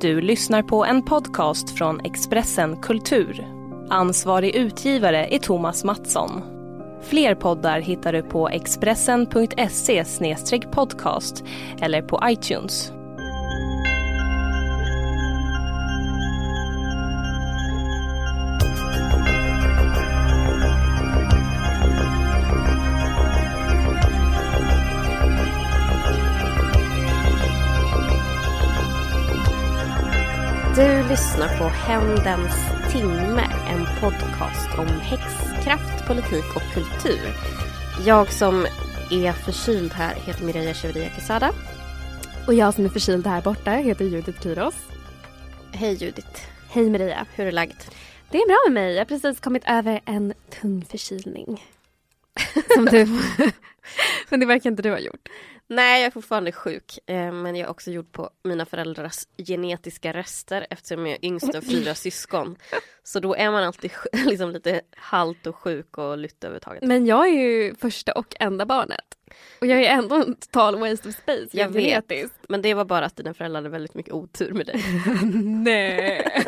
Du lyssnar på en podcast från Expressen Kultur. Ansvarig utgivare är Thomas Mattsson. Fler poddar hittar du på expressen.se podcast eller på iTunes. Du lyssnar på Hämndens timme, en podcast om häxkraft, politik och kultur. Jag som är förkyld här heter Mireia Shevriya Quesada. Och jag som är förkyld här borta heter Judith Kyros. Hej Judith. Hej Maria. Hur är läget? Det är bra med mig. Jag har precis kommit över en tung förkylning. Som du... Men det verkar inte du ha gjort. Nej, jag är fortfarande sjuk. Eh, men jag är också gjord på mina föräldrars genetiska rester eftersom jag är yngst av fyra syskon. Så då är man alltid liksom lite halt och sjuk och lytt överhuvudtaget. Men jag är ju första och enda barnet. Och jag är ändå en total waste of space. Jag vet. Men det var bara att dina föräldrar hade väldigt mycket otur med dig. Nej.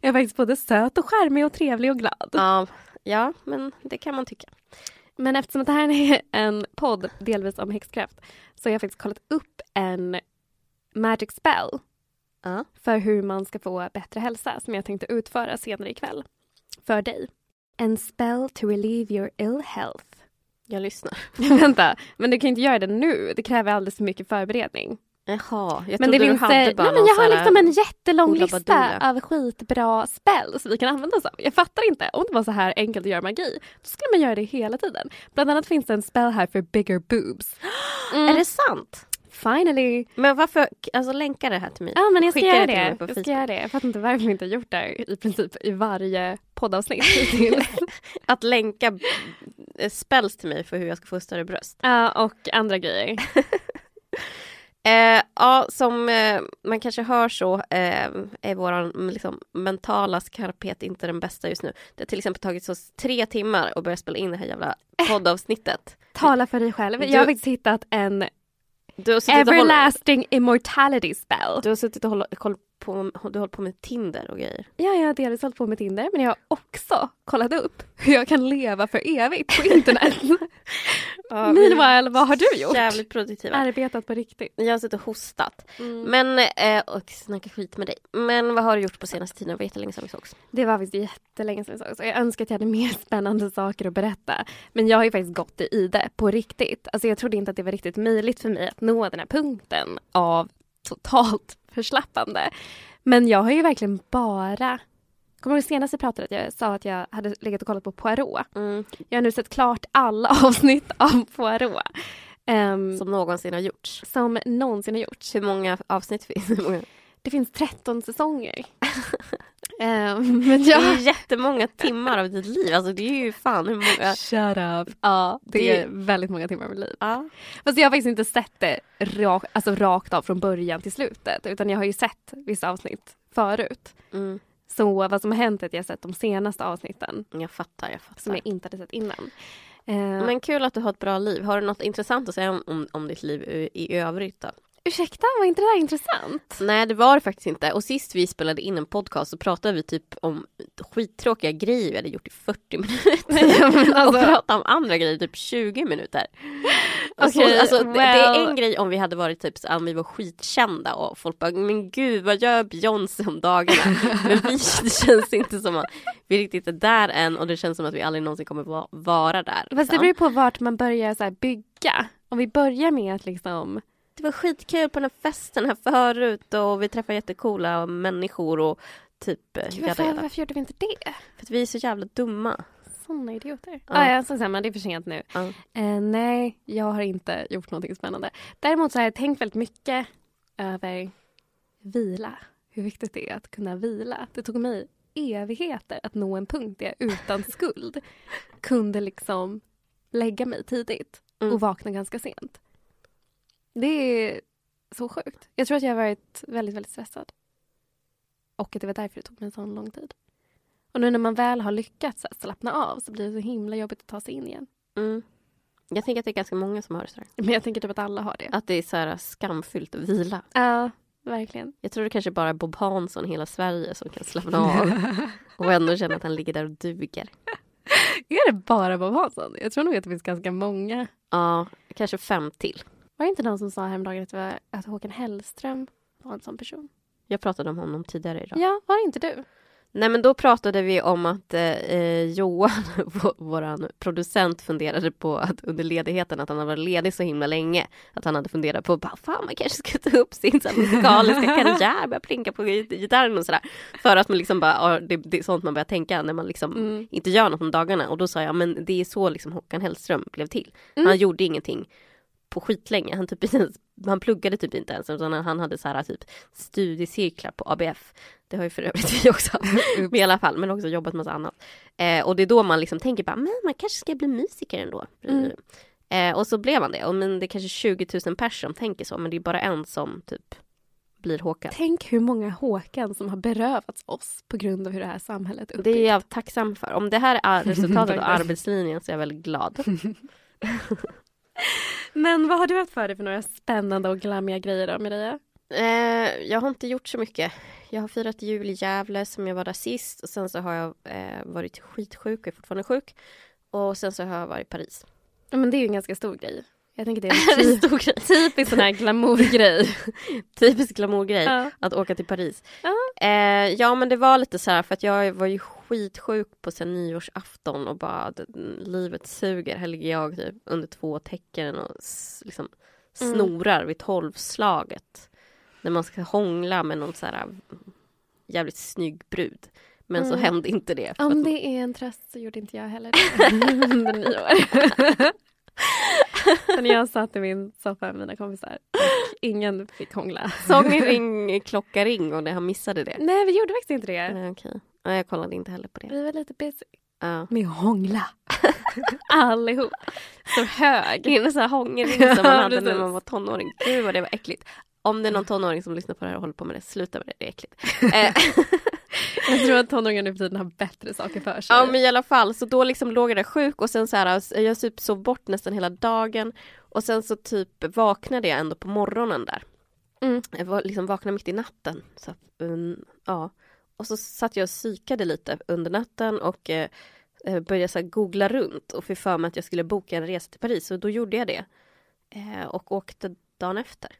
jag är faktiskt både söt och charmig och trevlig och glad. Ja, ja men det kan man tycka. Men eftersom det här är en podd delvis om häxkraft så har jag faktiskt kollat upp en magic spell uh. för hur man ska få bättre hälsa som jag tänkte utföra senare ikväll. För dig. En spell to relieve your ill health. Jag lyssnar. Vänta, men du kan inte göra det nu. Det kräver alldeles för mycket förberedning. Jaha, jag men trodde det du hade nej, bara men Jag har liksom en jättelång lista badula. över skitbra spel som vi kan använda oss av. Jag fattar inte, om det var så här enkelt att göra magi, då skulle man göra det hela tiden. Bland annat finns det en spel här för bigger boobs. Är det sant? Finally! Men varför, alltså länka det här till mig. Ja men jag ska Skicka göra det. Jag ska Facebook. göra det. Jag fattar inte varför vi inte har gjort det i princip i varje poddavsnitt. Att länka spells till mig för hur jag ska få större bröst. Ja, och andra grejer. Eh, ja, som eh, man kanske hör så eh, är vår liksom, mentala skarphet inte den bästa just nu. Det har till exempel tagit oss tre timmar att börja spela in det här jävla poddavsnittet. Tala för dig själv. Du- Jag har faktiskt hittat en everlasting immortality spell. du har suttit och håll, koll på, du hållit på med Tinder och grejer. Ja, jag har delvis hållit på med Tinder men jag har också kollat upp hur jag kan leva för evigt på internet. Ja, Meanwhile, vad har du gjort? Jävligt produktiva. Arbetat på riktigt. Jag har suttit och hostat. Mm. Men, eh, och snackat skit med dig. Men vad har du gjort på senaste tiden? Det var jättelänge sedan vi sågs. Det var faktiskt jättelänge sedan vi sågs och jag önskar att jag hade mer spännande saker att berätta. Men jag har ju faktiskt gått i det på riktigt. Alltså jag trodde inte att det var riktigt möjligt för mig att nå den här punkten av totalt förslappande. Men jag har ju verkligen bara Kommer du senast vi pratade att jag sa att jag hade legat och kollat på Poirot? Mm. Jag har nu sett klart alla avsnitt av Poirot. Ehm, Som någonsin har gjorts. som någonsin har gjorts. Hur många avsnitt finns det? Det finns 13 säsonger. Ehm, men Det jag... är ju jättemånga timmar av ditt liv. Alltså det är ju fan hur många... Shut up. Ja, det, Det- är väldigt många timmar av mitt liv. Ja. Fast jag har faktiskt inte sett det rak, alltså rakt av från början till slutet. Utan jag har ju sett vissa avsnitt förut. Mm. Så vad som har hänt är att jag har sett de senaste avsnitten Jag fattar, jag fattar. som jag inte hade sett innan. Eh, Men kul att du har ett bra liv. Har du något intressant att säga om, om, om ditt liv i, i övrigt då? Ursäkta, var inte det där intressant? Nej det var det faktiskt inte. Och sist vi spelade in en podcast så pratade vi typ om skittråkiga grejer vi hade gjort i 40 minuter. Alltså- Och pratade om andra grejer i typ 20 minuter. Alltså, Okej, alltså, det, det är well. en grej om vi hade varit typ så, om vi var skitkända och folk bara men gud vad gör Beyoncé om dagarna? Men vi, det känns inte som att vi riktigt är där än och det känns som att vi aldrig någonsin kommer va- vara där. Fast det liksom. beror ju på vart man börjar så bygga. Om vi börjar med att liksom Det var skitkul på den här festen här förut och vi träffade jättecoola människor och typ eh, Gud, varför, varför gjorde vi inte det? För att vi är så jävla dumma. Såna idioter. Ja. Ja, ja så samma, det är för sent nu. Ja. Eh, nej, jag har inte gjort någonting spännande. Däremot så har jag tänkt väldigt mycket över vila. Hur viktigt det är att kunna vila. Det tog mig evigheter att nå en punkt där jag utan skuld kunde liksom lägga mig tidigt Mm. och vakna ganska sent. Det är så sjukt. Jag tror att jag har varit väldigt, väldigt stressad. Och att det var därför det tog mig så lång tid. Och nu när man väl har lyckats slappna av så blir det så himla jobbigt att ta sig in igen. Mm. Jag tänker att det är ganska många som har det sådär. Men jag tänker typ att alla har det. Att det är så här skamfyllt att vila. Ja, verkligen. Jag tror det kanske bara är Bob Hansson i hela Sverige som kan slappna av och ändå känna att han ligger där och duger. Är det bara Bob Hansson? Jag tror nog att det finns ganska många. Ja, kanske fem till. Var det inte någon som sa häromdagen att, var, att Håkan Hellström var en sån person? Jag pratade om honom tidigare idag. Ja, var det inte du? Nej men då pratade vi om att eh, Johan, vår producent, funderade på att under ledigheten att han hade varit ledig så himla länge. Att han hade funderat på fan man kanske ska ta upp sin så här, musikaliska karriär, börja plinka på git- gitarren och sådär. För att man liksom bara, det, det är sånt man börjar tänka när man liksom Mm. inte gör något om dagarna. Och då sa jag, men det är så liksom Håkan Hellström blev till. Mm. Han gjorde ingenting på skitlänge. Han, typ, han pluggade typ inte ens utan han hade så här typ studiecirklar på ABF. Det har ju för övrigt vi också. men i alla fall, men också jobbat massa annat. Eh, och det är då man liksom tänker bara, men man kanske ska bli musiker ändå. Mm. Eh, och så blev han det. Och men det är kanske 20 000 personer som tänker så, men det är bara en som typ blir Håkan. Tänk hur många Håkan som har berövats oss på grund av hur det här samhället är Det är jag tacksam för. Om det här är resultatet av arbetslinjen så är jag väldigt glad. Men vad har du haft för dig för några spännande och glammiga grejer då, Maria? Eh, jag har inte gjort så mycket. Jag har firat jul i Gävle som jag var där sist och sen så har jag eh, varit skitsjuk och är fortfarande sjuk. Och sen så har jag varit i Paris. Men det är ju en ganska stor grej. Jag tänker det är en grej. typisk sån här glamourgrej. Typisk glamourgrej. ja. Att åka till Paris. Ja. Eh, ja men det var lite så här för att jag var ju skitsjuk på sen nyårsafton och bara livet suger. Här ligger jag typ under två tecken och liksom Mm. snorar vid tolvslaget. När man ska hångla med någon så här jävligt snygg brud. Men så Mm. hände inte det. Om det är en tröst så gjorde inte jag heller det under nyår. Så när jag satt i min soffa med mina kompisar och ingen fick hångla. Sången ring, klocka ring och när han missade det. Nej, vi gjorde faktiskt inte det. Nej, okej. Nej, jag kollade inte heller på det. Vi var lite busy Ja. med att hångla. Allihop. Så hög. Det en sån här hångelring som man hade när man var tonåring. Gud vad det var äckligt. Om det är någon tonåring som lyssnar på det här och håller på med det, sluta med det, det är äckligt. Jag tror att tonåringar nu för tiden har bättre saker för sig. ja men i alla fall, så då liksom låg jag där sjuk och sen så här, jag typ sov bort nästan hela dagen. Och sen så typ vaknade jag ändå på morgonen där. Mm. Jag var, liksom vaknade mitt i natten. Så, um, ja. Och så satt jag och psykade lite under natten och eh, eh, började så googla runt och fick för mig att jag skulle boka en resa till Paris. Och då gjorde jag det. Eh, och åkte dagen efter.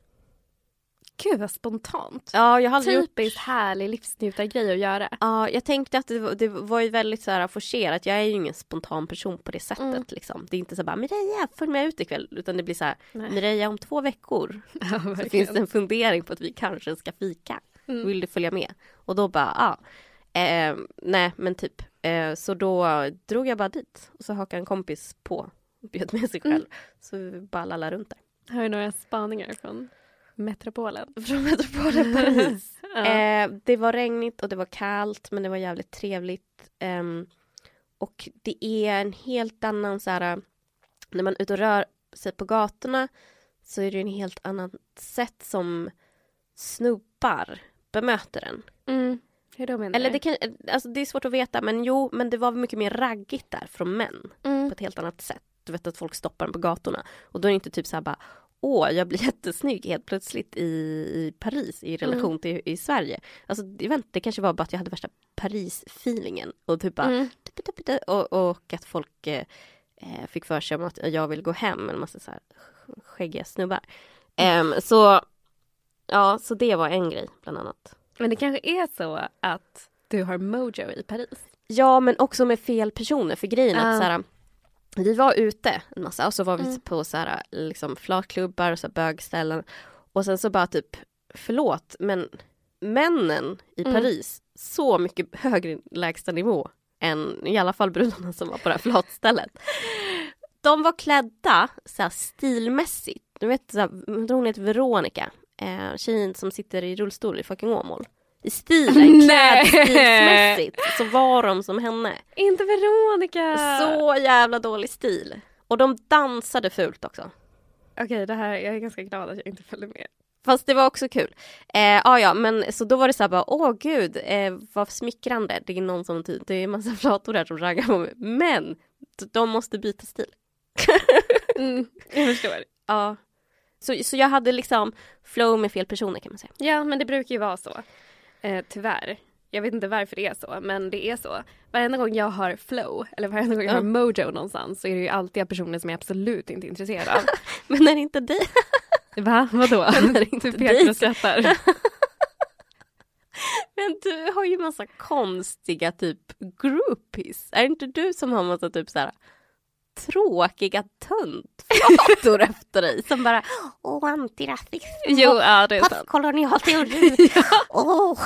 Gud vad spontant. Ja, jag gjort... Typiskt härlig livsnjutargrej att göra. Ja, jag tänkte att det var, det var ju väldigt så här forcerat. Jag är ju ingen spontan person på det sättet. Mm. Liksom. Det är inte så bara Mireia, följ med ut ikväll. Utan det blir så här, Nej. Mireia om två veckor Ja, så finns det en fundering på att vi kanske ska fika. Mm. Vill du följa med? Och då bara, ja. Eh, nej, men typ. Eh, så då drog jag bara dit. Och så hakade en kompis på. Bjöd med sig själv. Mm. Så vi bara lallade runt där. Har du några spaningar från metropolen? Från metropolen Paris. Ja. Eh, det var regnigt och det var kallt men det var jävligt trevligt. Ehm, och det är en helt annan så här, när man är ute och rör sig på gatorna så är det en helt annat sätt som snubbar bemöter en. Mm. Hur då menar Eller det, kan, alltså det är svårt att veta men jo, men det var mycket mer raggigt där från män Mm. på ett helt annat sätt. Du vet att folk stoppar en på gatorna och då är det inte typ så här bara Åh, jag blir jättesnygg helt plötsligt i, i Paris i relation Mm. till i Sverige. Alltså, jag vet inte, det kanske var bara att jag hade värsta Paris-feelingen och typ bara Mm. och, och att folk eh, fick för sig om att jag vill gå hem med en massa så här skäggiga snubbar. Ehm, så ja, så det var en grej bland annat. Men det kanske är så att du har mojo i Paris? Ja, men också med fel personer. För grejen Ja. att så här, vi var ute en massa och så var vi Mm. på så här, liksom flatklubbar och så här bögställen. Och sen så bara typ, förlåt, men männen i Mm. Paris, så mycket högre lägstanivå än i alla fall brudarna som var på det här flatstället. De var klädda så här stilmässigt. Du vet, så här, hon heter Veronica, eh, tjejen som sitter i rullstol i fucking Åmål. I stilen, klädstilsmässigt så var de som henne. Inte Veronica! Så jävla dålig stil. Och de dansade fult också. Okej, det här, jag är ganska glad att jag inte följde med. Fast det var också kul. Eh, ah, ja, men så då var det så här bara, åh gud, eh, vad smickrande. Det är någon som, typ- det är en massa flator där som raggar på mig. Men de måste byta stil. Mm, jag förstår. Ja. Så, så jag hade liksom flow med fel personer kan man säga. Ja, men det brukar ju vara så. Eh, tyvärr. Jag vet inte varför det är så, men det är så. Varenda gång jag har flow, eller varenda gång jag har mojo någonstans så är det ju alltid personer som jag absolut inte är intresserad av. Men när det inte är dig. Va? Vadå? Men är det inte Du pekar dig? och skrattar. Men du har ju massa konstiga typ groupies. Är det inte du som har massa typ så här tråkiga töntflator efter dig som bara åh antirasism Jo, ja det är sant. postkolonial teori. Åh,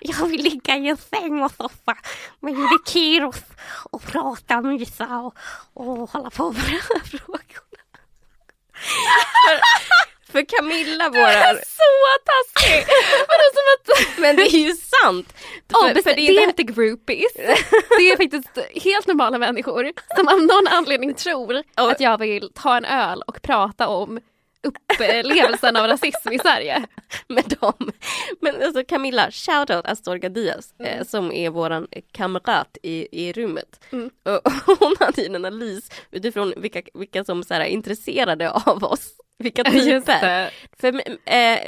jag vill ligga i en säng och soffa med Judith Kiros och prata och mysa och, och hålla på med de här frågorna. för, för Camilla vårar, Så taskig! Vadå som att... men det är ju sant. Ja, För- det, för det är inte groupies. Det är faktiskt helt normala människor som av någon anledning tror Ja. att jag vill ta en öl och prata om upplevelsen av rasism i Sverige. med dem. Men alltså Camilla, shoutout Astorga Diaz eh, som är våran kamrat i, i rummet. Mm. Och hon hade en analys utifrån vilka, vilka som så här, är intresserade av oss. Vilka typer. För eh,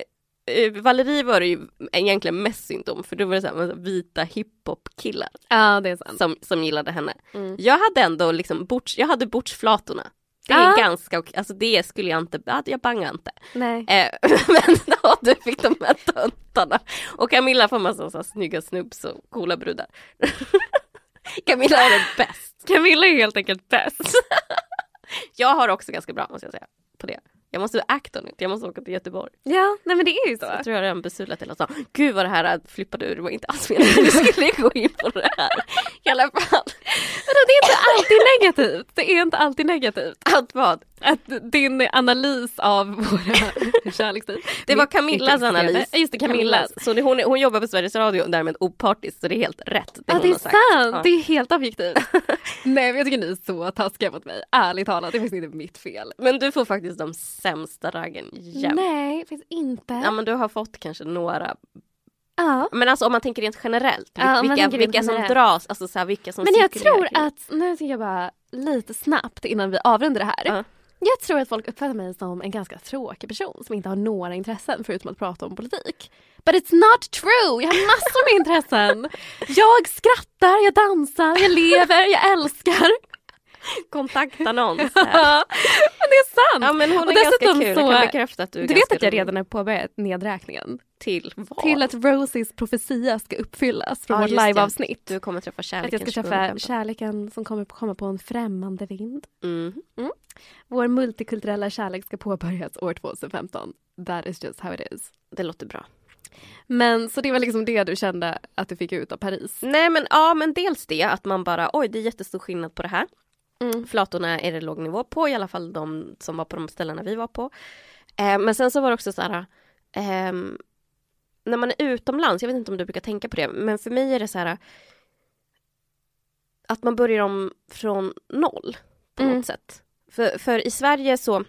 eh, Valerie var det ju egentligen mest synd om för då var det så här, massa vita hiphop-killar Ja, det är sant. som, som gillade henne. Mm. Jag hade ändå liksom borts, jag hade bordsflatorna. Det är Ja. ganska okej, alltså det skulle jag inte, ja, jag bangar inte. Nej. Eh, men ja, du fick de här töntarna. Och Camilla får massa så här snygga snubbs och coola brudar. Camilla är det bäst. Camilla är helt enkelt bäst. Jag har också ganska bra måste jag säga på det. Jag måste on it, jag måste åka till Göteborg. Ja, nej men det är ju så. Jag tror jag redan besudlat hela stan. Gud vad det här flippade ur, det var inte alls meningen att vi skulle gå in på det här. I alla fall. Vadå, det är inte alltid negativt. Det är inte alltid negativt. Allt vad? Att din analys av våra kärleksliv. Det var Camillas analys. Just det, Camillas. Så det, hon, hon jobbar på Sveriges Radio och därmed opartisk så det är helt rätt. Det hon det är sant, Ja. det är helt objektivt. Nej men jag tycker ni är så taskiga mot mig. Ärligt talat, det är faktiskt inte mitt fel. Men du får faktiskt de sämsta raggen jämt. Nej, faktiskt inte. Ja men du har fått kanske några. Ja. Men alltså om man tänker rent generellt. Ja, vilka vilka som generellt. dras, alltså så här, vilka som Men jag tror att, nu tänker jag bara lite snabbt innan vi avrundar det här. Ja. Jag tror att folk uppfattar mig som en ganska tråkig person som inte har några intressen förutom att prata om politik. But it's not true! Jag har massor med intressen. Jag skrattar, jag dansar, jag lever, jag älskar. Kontaktannons. Men här. det är sant! ja men hon Och är ganska dessutom kul, jag så- kan bekräfta att du är Du ganska vet att jag rolig. redan har påbörjat nedräkningen Till vad? till att Rosies profetia ska uppfyllas från Ja, vårt liveavsnitt. Du kommer träffa Att kärleken jag ska träffa 2015. kärleken som kommer komma på en främmande vind. Mm. Vår multikulturella kärlek ska påbörjas år 2015. That is just how it is. Det låter bra. Men så det var liksom det du kände att du fick ut av Paris? Nej men ja men dels det att man bara oj det är jättestor skillnad på det här. Mm. Flatorna är det låg nivå på, i alla fall de som var på de ställena vi var på. Eh, men sen så var det också så här, ehm, när man är utomlands, jag vet inte om du brukar tänka på det, men för mig är det så här att man börjar om från noll på Mm. något sätt. För, för i Sverige så,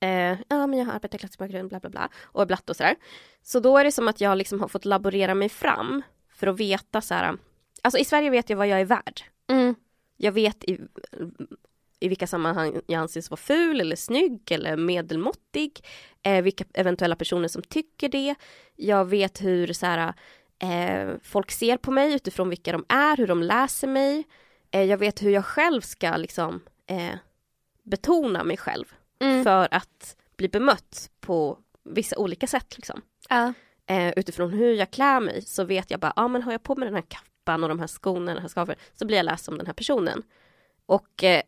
eh, ja men jag har arbetarklassig bakgrund, bla bla bla, och är blatt och sådär. Så då är det som att jag liksom har fått laborera mig fram för att veta så här, alltså i Sverige vet jag vad jag är värd. Mm. Jag vet i, i vilka sammanhang jag anses vara ful eller snygg eller medelmåttig. Eh, vilka eventuella personer som tycker det. Jag vet hur så här, eh, folk ser på mig utifrån vilka de är, hur de läser mig. Eh, jag vet hur jag själv ska liksom eh, betona mig själv Mm. för att bli bemött på vissa olika sätt. Liksom eh, utifrån hur jag klär mig så vet jag bara, ja ah, men har jag på mig den här kappan och de här skorna, den här scarfen, så blir jag läst om den här personen. Och eh,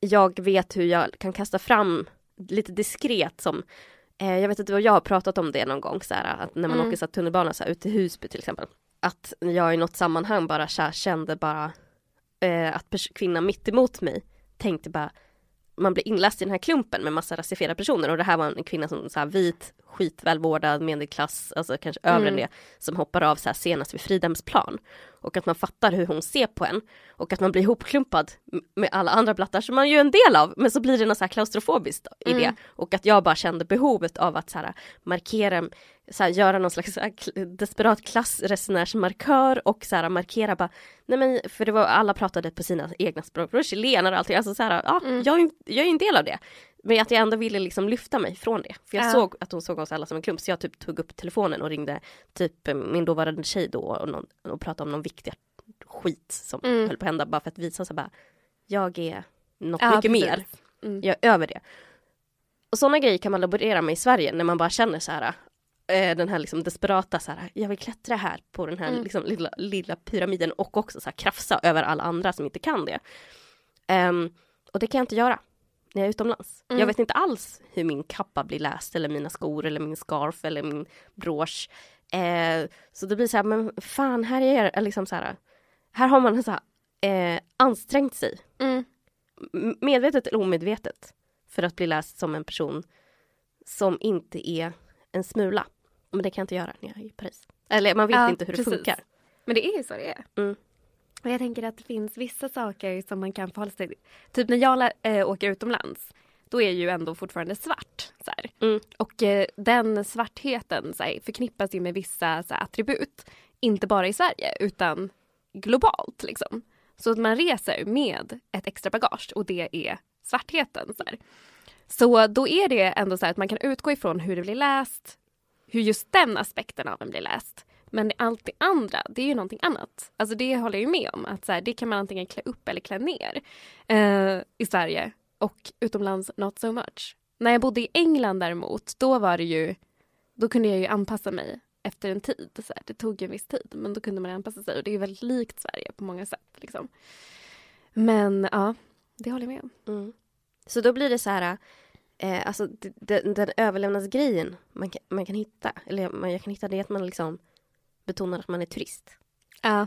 jag vet hur jag kan kasta fram lite diskret som, eh, jag vet inte vad jag har pratat om det någon gång, så här, att när man Mm. åker så här, tunnelbana så här, ut till Husby till exempel. Att jag i något sammanhang bara här, kände bara eh, att kvinnan mitt emot mig tänkte bara man blir inläst i den här klumpen med massa rasifierade personer och det här var en kvinna som så här, vit, skitvälvårdad, medelklass, alltså kanske övre Mm. det, som hoppar av så här senast vid Fridhemsplan. Och att man fattar hur hon ser på en och att man blir ihopklumpad med alla andra blattar som man ju är en del av, men så blir det något så här klaustrofobiskt i Mm. det. Och att jag bara kände behovet av att så här, markera, så här, göra någon slags så desperat klassresenärsmarkör och så här, markera bara, nej men för det var, alla pratade på sina egna språk, var chilenare och allting, alltså så här, ja, Mm. jag, jag är en del av det. Men att jag ändå ville liksom lyfta mig från det. För jag Ja. såg att hon såg oss alla som en klump, så jag typ tog upp telefonen och ringde typ eh, min dåvarande tjej då och, någon, och pratade om någon viktig skit som Mm. höll på att hända, bara för att visa sig bara, jag är något Ja, mycket precis. mer. Mm. Jag är över det. Och sådana grejer kan man laborera med i Sverige när man bara känner så här eh, den här liksom desperata så här, jag vill klättra här på den här Mm. liksom lilla, lilla pyramiden och också så här krafsa över alla andra som inte kan det. Ehm, och det kan jag inte göra när jag är utomlands. Mm. Jag vet inte alls hur min kappa blir läst eller mina skor eller min scarf eller min brosch. Eh, så det blir så här, men fan här är det liksom så här, här har man så här, eh, ansträngt sig Mm. medvetet eller omedvetet för att bli läst som en person som inte är en smula. Men det kan jag inte göra när jag är i Paris. Eller man vet Ja, inte hur det precis. funkar. Men det är ju så det är. Mm. Och jag tänker att det finns vissa saker som man kan förhålla sig till. Typ när jag äh, åker utomlands, då är ju ändå fortfarande svart. Så. Mm. Och eh, den svartheten så här, förknippas ju med vissa så här, attribut. Inte bara i Sverige utan globalt. Liksom. Så att man reser med ett extra bagage och det är svartheten. Så, här. så då är det ändå så här att man kan utgå ifrån hur det blir läst, hur just den aspekten av en blir läst. Men allt det andra, det är ju någonting annat. Alltså det håller jag ju med om. Att så här, det kan man antingen klä upp eller klä ner eh, i Sverige. Och utomlands not so much. När jag bodde i England däremot, då var det ju... Då kunde jag ju anpassa mig efter en tid. Så här, det tog ju en viss tid, men då kunde man anpassa sig. Och det är ju väldigt likt Sverige på många sätt. Liksom. Men ja, det håller jag med om. Mm. Så då blir det så här, eh, alltså den, den överlevnadsgrejen man kan, man kan hitta, eller man, jag kan hitta det att man liksom betonar att man är turist. Ja,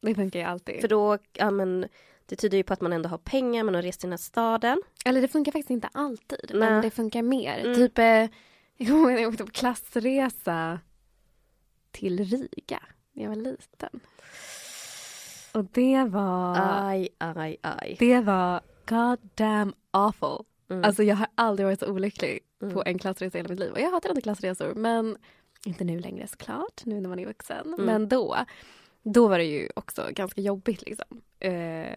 det funkar ju alltid. För då, ja men det tyder ju på att man ändå har pengar, man har rest till den här staden. Eller det funkar faktiskt inte alltid, Nej. men det funkar mer. Mm. Typ, eh, jag kommer ihåg jag åkte på klassresa till Riga när jag var liten. Och det var... Aj, aj, aj. Det var god damn awful. Mm. Alltså jag har aldrig varit så olycklig Mm. på en klassresa i hela mitt liv. Och jag hatar inte klassresor, men inte nu längre såklart, nu när man är vuxen. Men då, då var det ju också ganska jobbigt liksom. Eh,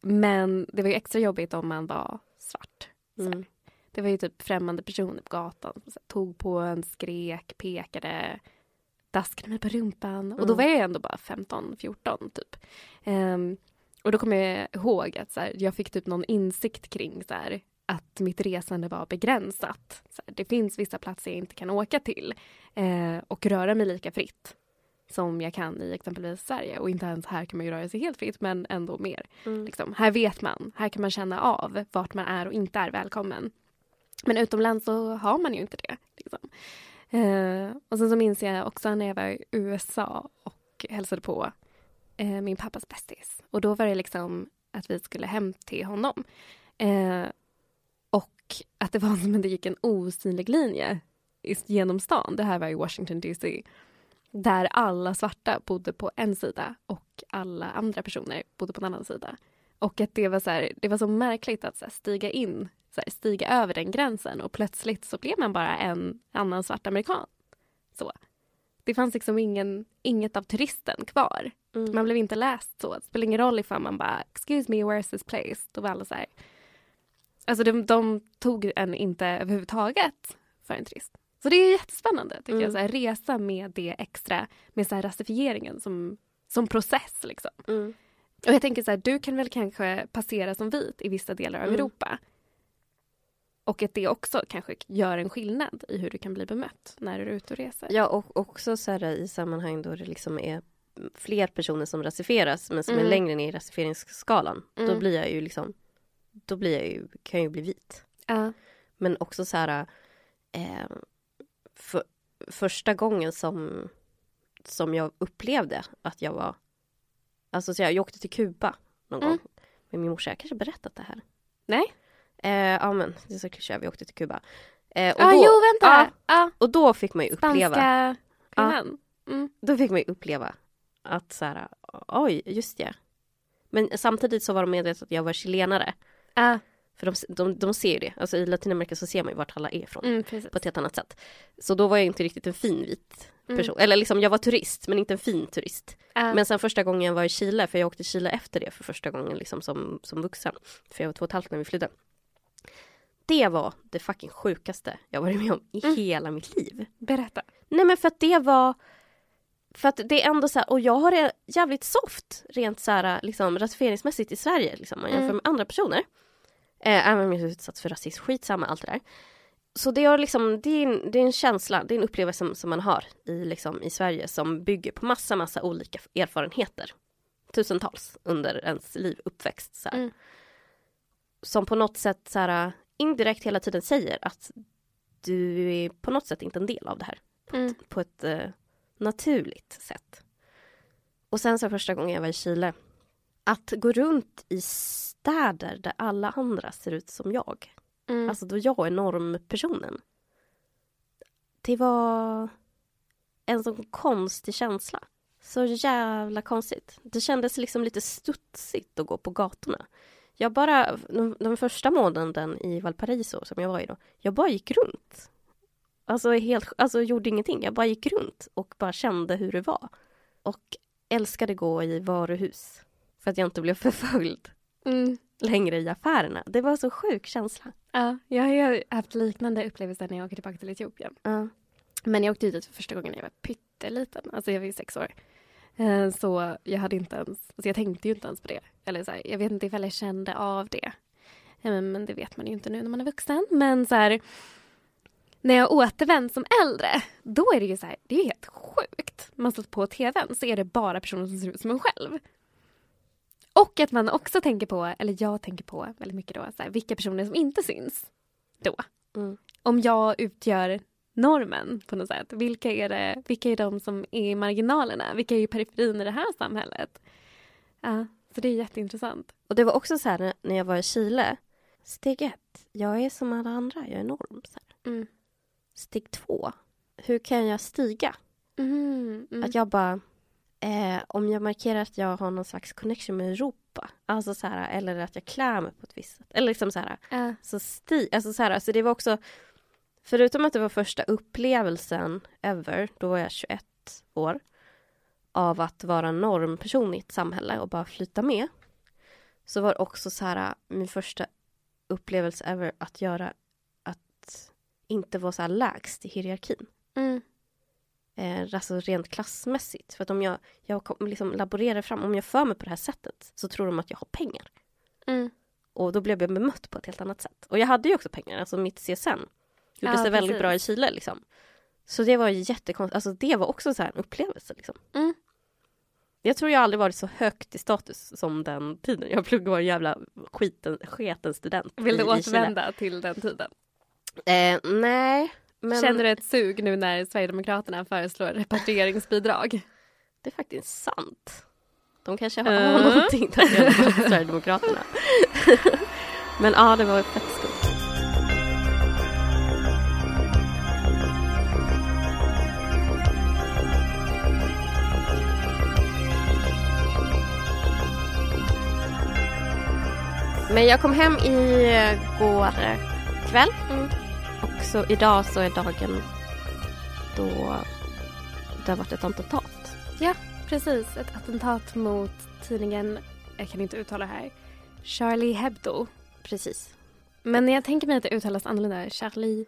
men det var ju extra jobbigt om man var svart. Mm. Det var ju typ främmande personer på gatan som här, tog på en, skrek, pekade, daskade mig på rumpan. Och då Mm. var jag ändå bara 15, 14 typ. Ehm, och då kommer jag ihåg att så här, jag fick typ någon insikt kring så här, att mitt resande var begränsat. Så det finns vissa platser jag inte kan åka till eh, och röra mig lika fritt som jag kan i exempelvis Sverige. Och inte ens här kan man ju röra sig helt fritt, men ändå mer. Mm. Liksom. Här vet man, här kan man känna av vart man är och inte är välkommen. Men utomlands så har man ju inte det. Liksom. Eh, och sen så minns jag också när jag var i USA och hälsade på eh, min pappas bästis. Och då var det liksom att vi skulle hem till honom. Eh, och att det var som att det gick en osynlig linje genom stan. Det här var i Washington DC. Där alla svarta bodde på en sida och alla andra personer bodde på en annan sida. Och att det var så, här, det var så märkligt att så stiga in, så här, stiga över den gränsen och plötsligt så blev man bara en annan svart amerikan. Så. Det fanns liksom ingen, inget av turisten kvar. Mm. Man blev inte läst så. Det spelar ingen roll ifall man bara “excuse me, where's this place?” Då var alla så här. Alltså de, de tog en inte överhuvudtaget för en turist. Så det är jättespännande tycker Mm. jag. Så här, resa med det extra, med så här rasifieringen som, som process liksom. Mm. Och jag tänker så här, du kan väl kanske passera som vit i vissa delar av Mm. Europa. Och att det också kanske gör en skillnad i hur du kan bli bemött när du är ute och reser. Ja och också så här, i sammanhang då det liksom är fler personer som rasifieras men som är Mm. längre ner i rasifieringsskalan. Då Mm. blir jag ju liksom, då blir jag ju, kan jag ju bli vit. Ja. Men också så här, eh, för, första gången som, som jag upplevde att jag var, alltså så jag, jag åkte till Kuba någon Mm. gång med min morsa, jag kanske berättat det här. Nej. Eh, ja men, det är så klyschigt, vi åkte till Kuba. Eh, och, då, jo vänta! Ja, och då fick man ju uppleva, spanska kvinnan. Mm. då fick man ju uppleva att så här, oj, just det. Men samtidigt så var de medvetna att jag var chilenare. Ja, För de, de, de ser ju det, alltså i Latinamerika så ser man ju vart alla är ifrån. mm. På ett helt annat sätt. Så då var jag inte riktigt en fin vit Mm. person. Eller liksom jag var turist men inte en fin turist. Ja. Men sen första gången jag var i Chile, för jag åkte till Chile efter det för första gången liksom som, som vuxen. För jag var två och ett halvt när vi flydde. Det var det fucking sjukaste jag varit med om i Mm. hela mitt liv. Berätta. Nej men för att det var för att det är ändå så här, och jag har det jävligt soft rent så här liksom ratificeringsmässigt i Sverige liksom, om man jämför Mm. med andra personer. Eh, även om jag utsatts för rasism, skitsamma allt det där. Så det, har liksom, det, är en, det är en känsla, det är en upplevelse som, som man har i, liksom, i Sverige som bygger på massa, massa olika erfarenheter. Tusentals under ens liv, uppväxt. Så. Mm. Som på något sätt så här, indirekt hela tiden säger att du är på något sätt inte en del av det här Mm. på ett eh, naturligt sätt. Och sen så första gången jag var i Chile, att gå runt i städer där alla andra ser ut som jag. Mm. Alltså då jag är normpersonen. Det var en sån konstig känsla. Så jävla konstigt. Det kändes liksom lite studsigt att gå på gatorna. Jag bara, de, de första månaden i Valparaiso som jag var i då, jag bara gick runt. Alltså helt, alltså gjorde ingenting. Jag bara gick runt och bara kände hur det var. Och älskade gå i varuhus. För att jag inte blev förföljd Mm. längre i affärerna. Det var så sjuk känsla. Ja, jag har ju haft liknande upplevelser när jag åker tillbaka till Etiopien. Ja. Men jag åkte dit för första gången när jag var pytteliten. Alltså jag var ju sex år. Eh, Så jag hade inte ens, alltså jag tänkte ju inte ens på det. Eller så här, jag vet inte ifall jag kände av det. Men det vet man ju inte nu när man är vuxen. Men så här, när jag återvänt som äldre, då är det ju så här, det är helt sjukt. Man slår på tvn så är det bara personer som ser ut som en själv. Och att man också tänker på, eller jag tänker på väldigt mycket då, så här, vilka personer som inte syns då. Mm. Om jag utgör normen på något sätt. Vilka är, det, vilka är de som är i marginalerna? Vilka är i periferin i det här samhället? Ja, så det är jätteintressant. Och det var också så här när- jag var i Chile. Steg ett, jag är som alla andra, jag är norm. Så här. Mm. Steg två, hur kan jag stiga? Mm, mm. Att jag bara, eh, om jag markerar att jag har någon slags connection med Europa, alltså så här, eller att jag klär mig på ett visst sätt, eller liksom så här, Ja, så sti, alltså så här, alltså det var också, förutom att det var första upplevelsen ever, då var jag 21 år, av att vara normperson i ett samhälle och bara flyta med, så var också så här, min första upplevelse ever att göra, att inte vara så här lägst i hierarkin. mm, Eh, alltså rent klassmässigt. För att om jag, jag liksom laborerar fram, om jag för mig på det här sättet så tror de att jag har pengar. mm. Och då blev jag bemött på ett helt annat sätt. Och jag hade ju också pengar, alltså mitt CSN gjorde Ja, sig väldigt bra i Chile liksom. Så det var jättekonstigt, alltså det var också så här en upplevelse liksom. Mm. Jag tror jag aldrig varit så högt i status som den tiden. Jag pluggade var en jävla skiten, sketen student Vill du återvända till den tiden? Eh, nej, men Känner du ett sug nu när Sverigedemokraterna föreslår repatrieringsbidrag? det är faktiskt sant. De kanske har Mm. någonting där i alla fall, Sverigedemokraterna. men ja, det var fett skumt. Men jag kom hem igår kväll. Mm. Så idag så är dagen då det har varit ett attentat. Precis, ett attentat mot tidningen, jag kan inte uttala det här, Charlie Hebdo. Precis. Men jag tänker mig att det uttalas annorlunda. Charlie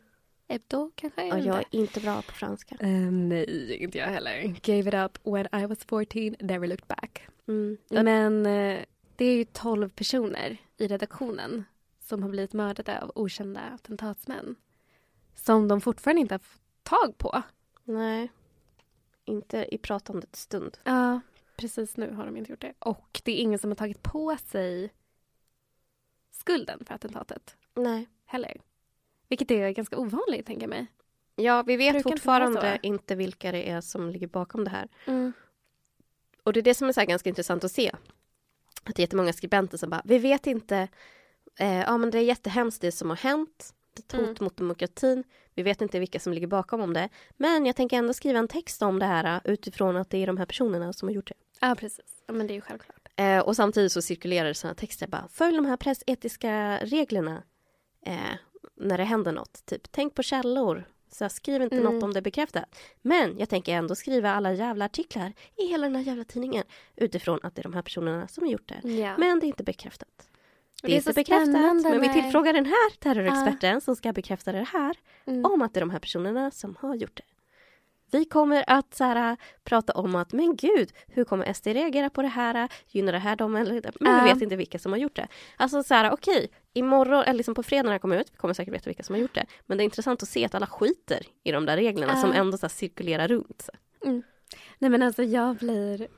Hebdo kanske? Vet jag är inte. bra på franska. Ehm, nej, inte jag heller. Gave it up when I was 14, never looked back. Mm. Men eh, det är ju 12 personer i redaktionen som har blivit mördade av okända attentatsmän. Som de fortfarande inte har fått tag på. Nej. Inte i pratandets stund. Ja, precis nu har de inte gjort det. Och det är ingen som har tagit på sig skulden för attentatet Nej. heller. Vilket är ganska ovanligt, tänker jag mig. Ja, vi vet inte fortfarande så. inte vilka det är som ligger bakom det här. Mm. Och det är det som är så här ganska intressant att se. Att det är jättemånga skribenter som bara, vi vet inte eh, ja men det är jättehemskt det som har hänt. Ett hot Mm. mot demokratin. Vi vet inte vilka som ligger bakom om det. Men jag tänker ändå skriva en text om det här eh, utifrån att det är de här personerna som har gjort det. Ja, precis. Ja, men det är ju självklart. Eh, och samtidigt så cirkulerar det sådana texter bara, följ de här pressetiska reglerna eh, när det händer något. Typ, tänk på källor. Så skriv inte Mm. något om det är bekräftat. Men jag tänker ändå skriva alla jävla artiklar i hela den här jävla tidningen utifrån att det är de här personerna som har gjort det. Ja. Men det är inte bekräftat. Det, det är inte så bekräftat, men vi tillfrågar den här terrorexperten som ska bekräfta det här Mm. om att det är de här personerna som har gjort det. Vi kommer att så här, prata om att, men gud, hur kommer SD reagera på det här? Gynnar det här dem? Men Ja. vi vet inte vilka som har gjort det. Alltså så här, okej, imorgon, eller liksom på fredag när det kommer ut, vi kommer säkert veta vilka som har gjort det. Men det är intressant att se att alla skiter i de där reglerna Ja. som ändå så här, cirkulerar runt. Nej men alltså jag blir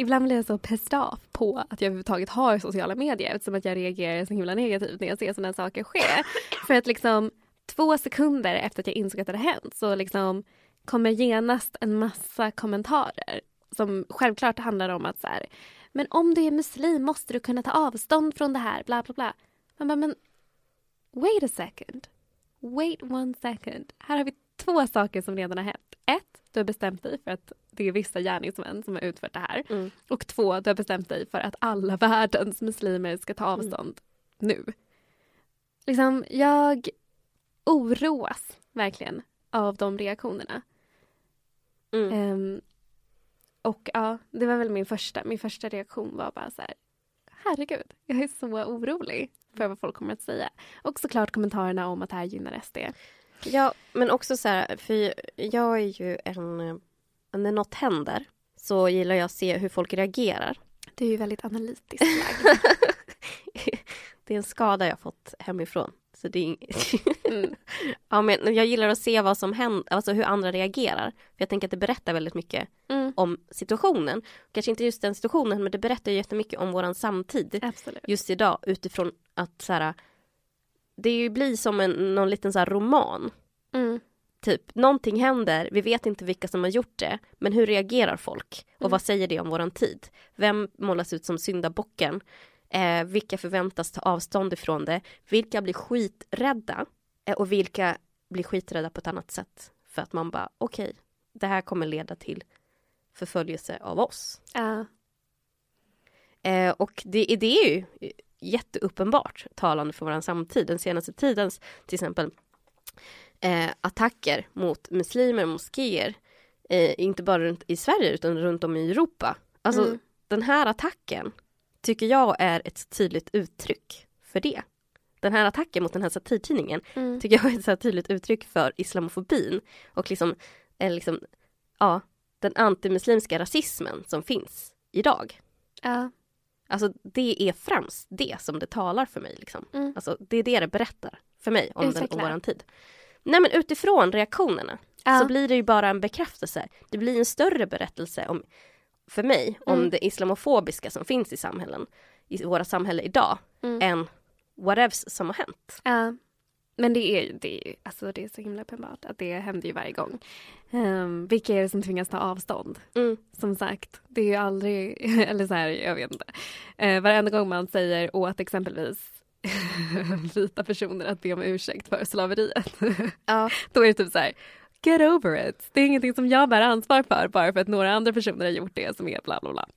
Ibland blir jag så pissed off på att jag överhuvudtaget har sociala medier eftersom att jag reagerar så himla negativt när jag ser sådana saker ske. För att liksom två sekunder efter att jag insåg att det hade hänt så liksom kommer genast en massa kommentarer som självklart handlar om att så här, men om du är muslim måste du kunna ta avstånd från det här, bla bla bla. Man bara, men wait a second. Wait one second. Här har vi två saker som redan har hänt. Ett, du har bestämt dig för att det är vissa gärningsmän som har utfört det här. Mm. Och två, du har bestämt dig för att alla världens muslimer ska ta avstånd nu. Liksom, jag oroas verkligen av de reaktionerna. Mm. Ehm, och ja, det var väl min första, min första reaktion var bara så här, herregud, jag är så orolig för vad folk kommer att säga. Och såklart kommentarerna om att det här gynnar SD. Ja, men också så här, för jag är ju en... När något händer så gillar jag att se hur folk reagerar. Du är ju väldigt analytiskt lagd. det är en skada jag fått hemifrån. Så det är ing- Mm. ja, men jag gillar att se vad som händer, alltså hur andra reagerar. För jag tänker att det berättar väldigt mycket Mm. om situationen. Kanske inte just den situationen, men det berättar ju jättemycket om våran samtid. Absolut. Just idag utifrån att så här, det blir som en, någon liten så roman. Mm. Typ, någonting händer, vi vet inte vilka som har gjort det, men hur reagerar folk? Och Mm. vad säger det om våran tid? Vem målas ut som syndabocken? Eh, vilka förväntas ta avstånd ifrån det? Vilka blir skiträdda? Eh, och vilka blir skiträdda på ett annat sätt? För att man bara, okej, det här kommer leda till förföljelse av oss. Ja. Eh, och det, det är ju jätteuppenbart talande för vår samtid. Den senaste tidens till exempel eh, attacker mot muslimer, moskéer, eh, inte bara runt i Sverige utan runt om i Europa. Alltså Mm. den här attacken tycker jag är ett tydligt uttryck för det. Den här attacken mot den här satirtidningen Mm. tycker jag är ett så tydligt uttryck för islamofobin och liksom, eh, liksom ja, den antimuslimska rasismen som finns idag. Ja. Alltså det är främst det som det talar för mig. Liksom. Mm. Alltså, det är det det berättar för mig om, den, om Utveckla. våran tid. Nej men utifrån reaktionerna Ja. så blir det ju bara en bekräftelse. Det blir en större berättelse om, för mig om Mm. det islamofobiska som finns i samhällen, i våra samhälle idag, Mm. än whatevs som har hänt. Ja. Men det är, det, är, alltså det är så himla uppenbart att det händer ju varje gång. Um, vilka är det som tvingas ta avstånd? Mm. Som sagt, det är ju aldrig, eller så här, jag vet inte. Uh, varenda gång man säger åt exempelvis vita personer att be om ursäkt för slaveriet. Ja. Då är det typ så här, get over it. Det är ingenting som jag bär ansvar för bara för att några andra personer har gjort det som är bla bla bla.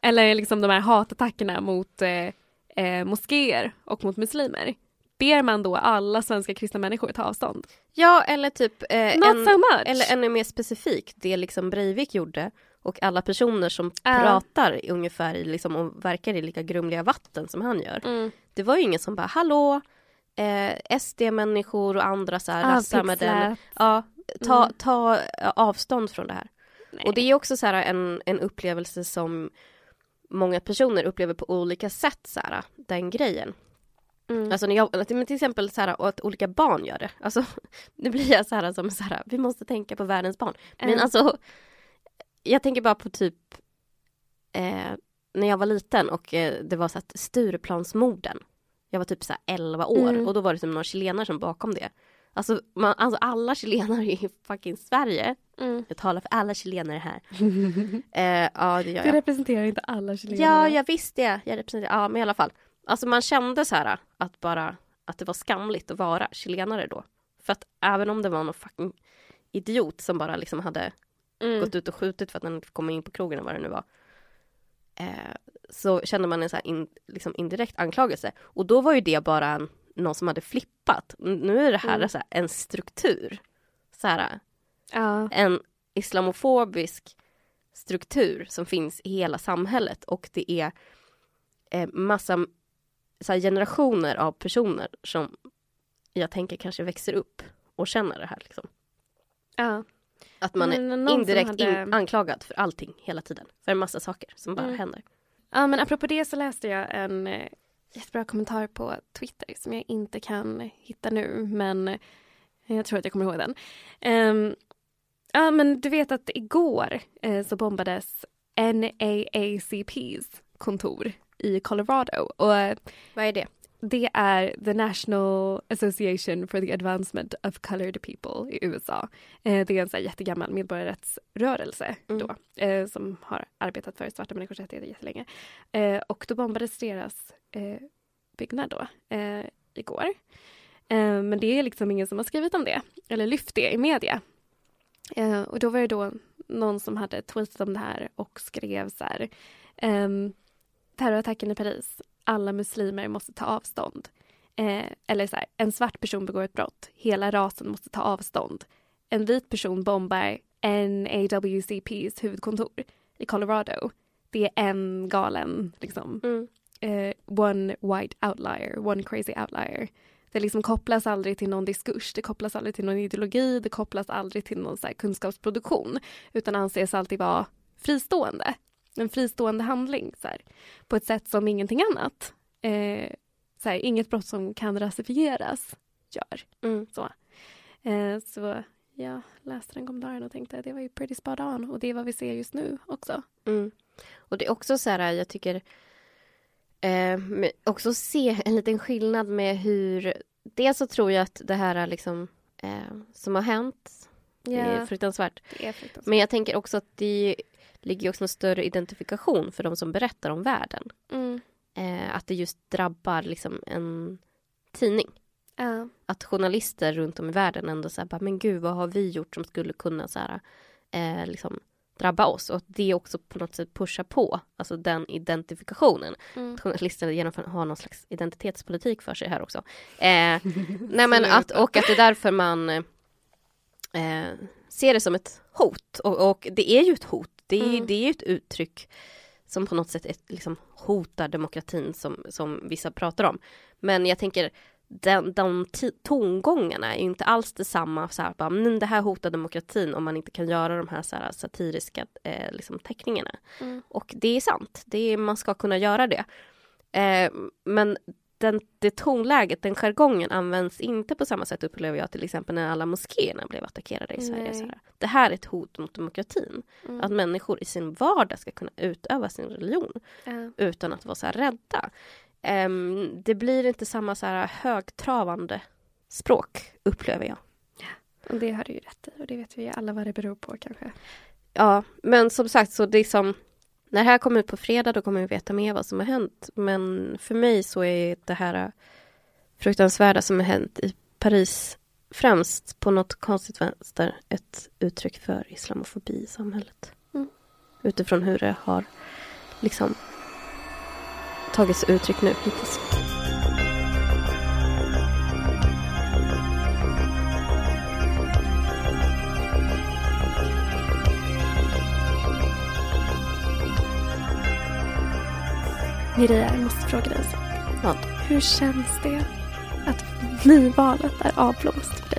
Eller liksom de här hatattackerna mot eh, eh, moskéer och mot muslimer. Ber man då alla svenska kristna människor ta avstånd? ja, eller typ eh, Not en, so much! eller ännu mer specifikt, det liksom Breivik gjorde och alla personer som Ja. pratar ungefär i, liksom, och verkar i lika grumliga vatten som han gör. Mm. Det var ju ingen som bara hallå, eh, SD-människor och andra så här Ah, rassar med den. Ja, ta, Mm. ta avstånd från det här. Nej. Och det är också så här en, en upplevelse som många personer upplever på olika sätt, så här, den grejen. Mm. Alltså när jag, eller till exempel så här, och att olika barn gör det. Alltså, nu blir jag så här som så här, vi måste tänka på världens barn. Men Mm. alltså, jag tänker bara på typ eh, när jag var liten och eh, det var så att Stureplansmorden. Jag var typ så här 11 år Mm. och då var det som några chilenare som bakom det. Alltså, man, alltså alla chilenare i fucking Sverige. Mm. Jag talar för alla chilenare här. Eh, ja, det gör Du jag. representerar inte alla chilenare. Ja, jag visste det. Jag representerar, ja, men i alla fall. Alltså man kände så här att bara att det var skamligt att vara chilenare då. För att även om det var någon fucking idiot som bara liksom hade Mm. gått ut och skjutit för att fick komma in på krogen eller vad det nu var. Eh, så kände man en så här in, liksom indirekt anklagelse. Och då var ju det bara en, någon som hade flippat. Nu är det här, Mm. så här en struktur. Så här, Ja. en islamofobisk struktur som finns i hela samhället och det är eh, massa så generationer av personer som jag tänker kanske växer upp och känner det här. Liksom. ja. Att man Men är indirekt hade- in, anklagad för allting hela tiden. För en massa saker som bara Mm. händer. Ja, men apropå det så läste jag en eh, jättebra kommentar på Twitter som jag inte kan hitta nu, men eh, jag tror att jag kommer ihåg den. Ehm, ja, men du vet att igår eh, så bombades NAACPs kontor i Colorado och eh, Vad är det? det är The National Association for the Advancement of Colored People i USA. Eh, det är en så här jättegammal medborgarrättsrörelse Mm. då, eh, som har arbetat för svarta människors rättigheter jättelänge. Eh, och då bombades deras byggnad då, igår. Men det är liksom ingen som har skrivit om det, eller lyft det i media. Och då var det då någon som hade tweetat om det här och skrev så här. ehm, terrorattacken i Paris, alla muslimer måste ta avstånd. Eh, eller så här, en svart person begår ett brott, hela rasen måste ta avstånd. En vit person bombar NAWCPs huvudkontor i Colorado. Det är en galen, liksom, Mm. eh, one white outlier, one crazy outlier. Det liksom kopplas aldrig till någon diskurs, det kopplas aldrig till någon ideologi, det kopplas aldrig till någon så här kunskapsproduktion, utan anses alltid vara fristående. En fristående handling så här, på ett sätt som ingenting annat. Eh, så här, inget brott som kan rasifieras gör. Mm. Så, eh, så jag läste den kommentaren och tänkte det var ju pretty spot on och det är vad vi ser just nu också. Mm. Och det är också så här, jag tycker eh, också se en liten skillnad med hur Dels så tror jag att det här är liksom eh, som har hänt det är det är fruktansvärt. Men jag tänker också att det ligger också en större identifikation för de som berättar om världen. Mm. Eh, att det just drabbar liksom en tidning. Ja. Att journalister runt om i världen ändå säger bara, men gud vad har vi gjort som skulle kunna så här, eh, liksom drabba oss och att det också på något sätt pushar på, alltså den identifikationen. Mm. Att journalister genomför, har någon slags identitetspolitik för sig här också. Eh, nej men att, och att det är därför man eh, ser det som ett hot och, och det är ju ett hot. Det är, Mm. det är ju ett uttryck som på något sätt är, liksom, hotar demokratin som, som vissa pratar om. Men jag tänker den, de tongångarna är ju inte alls detsamma, så här, bara, men det här hotar demokratin om man inte kan göra de här, så här satiriska eh, liksom, teckningarna. Mm. Och det är sant, det är, man ska kunna göra det. Eh, men den, det tonläget, den jargongen används inte på samma sätt upplever jag till exempel när alla moskéerna blev attackerade i Sverige. Så här. Det här är ett hot mot demokratin. Mm. Att människor i sin vardag ska kunna utöva sin religion Ja. utan att vara så här rädda. Ehm, det blir inte samma så här högtravande språk upplever jag. Och det har du ju rätt i och det vet vi alla vad det beror på kanske. Ja, men som sagt så det är som när det här kommer ut på fredag då kommer vi veta mer vad som har hänt. Men för mig så är det här fruktansvärda som har hänt i Paris främst på något konstigt vänster ett uttryck för islamofobi i samhället. Mm. Utifrån hur det har liksom tagit sig uttryck nu hittills. Mireia, jag måste fråga dig en sak. Vad? Hur känns det att nyvalet är avblåst för dig?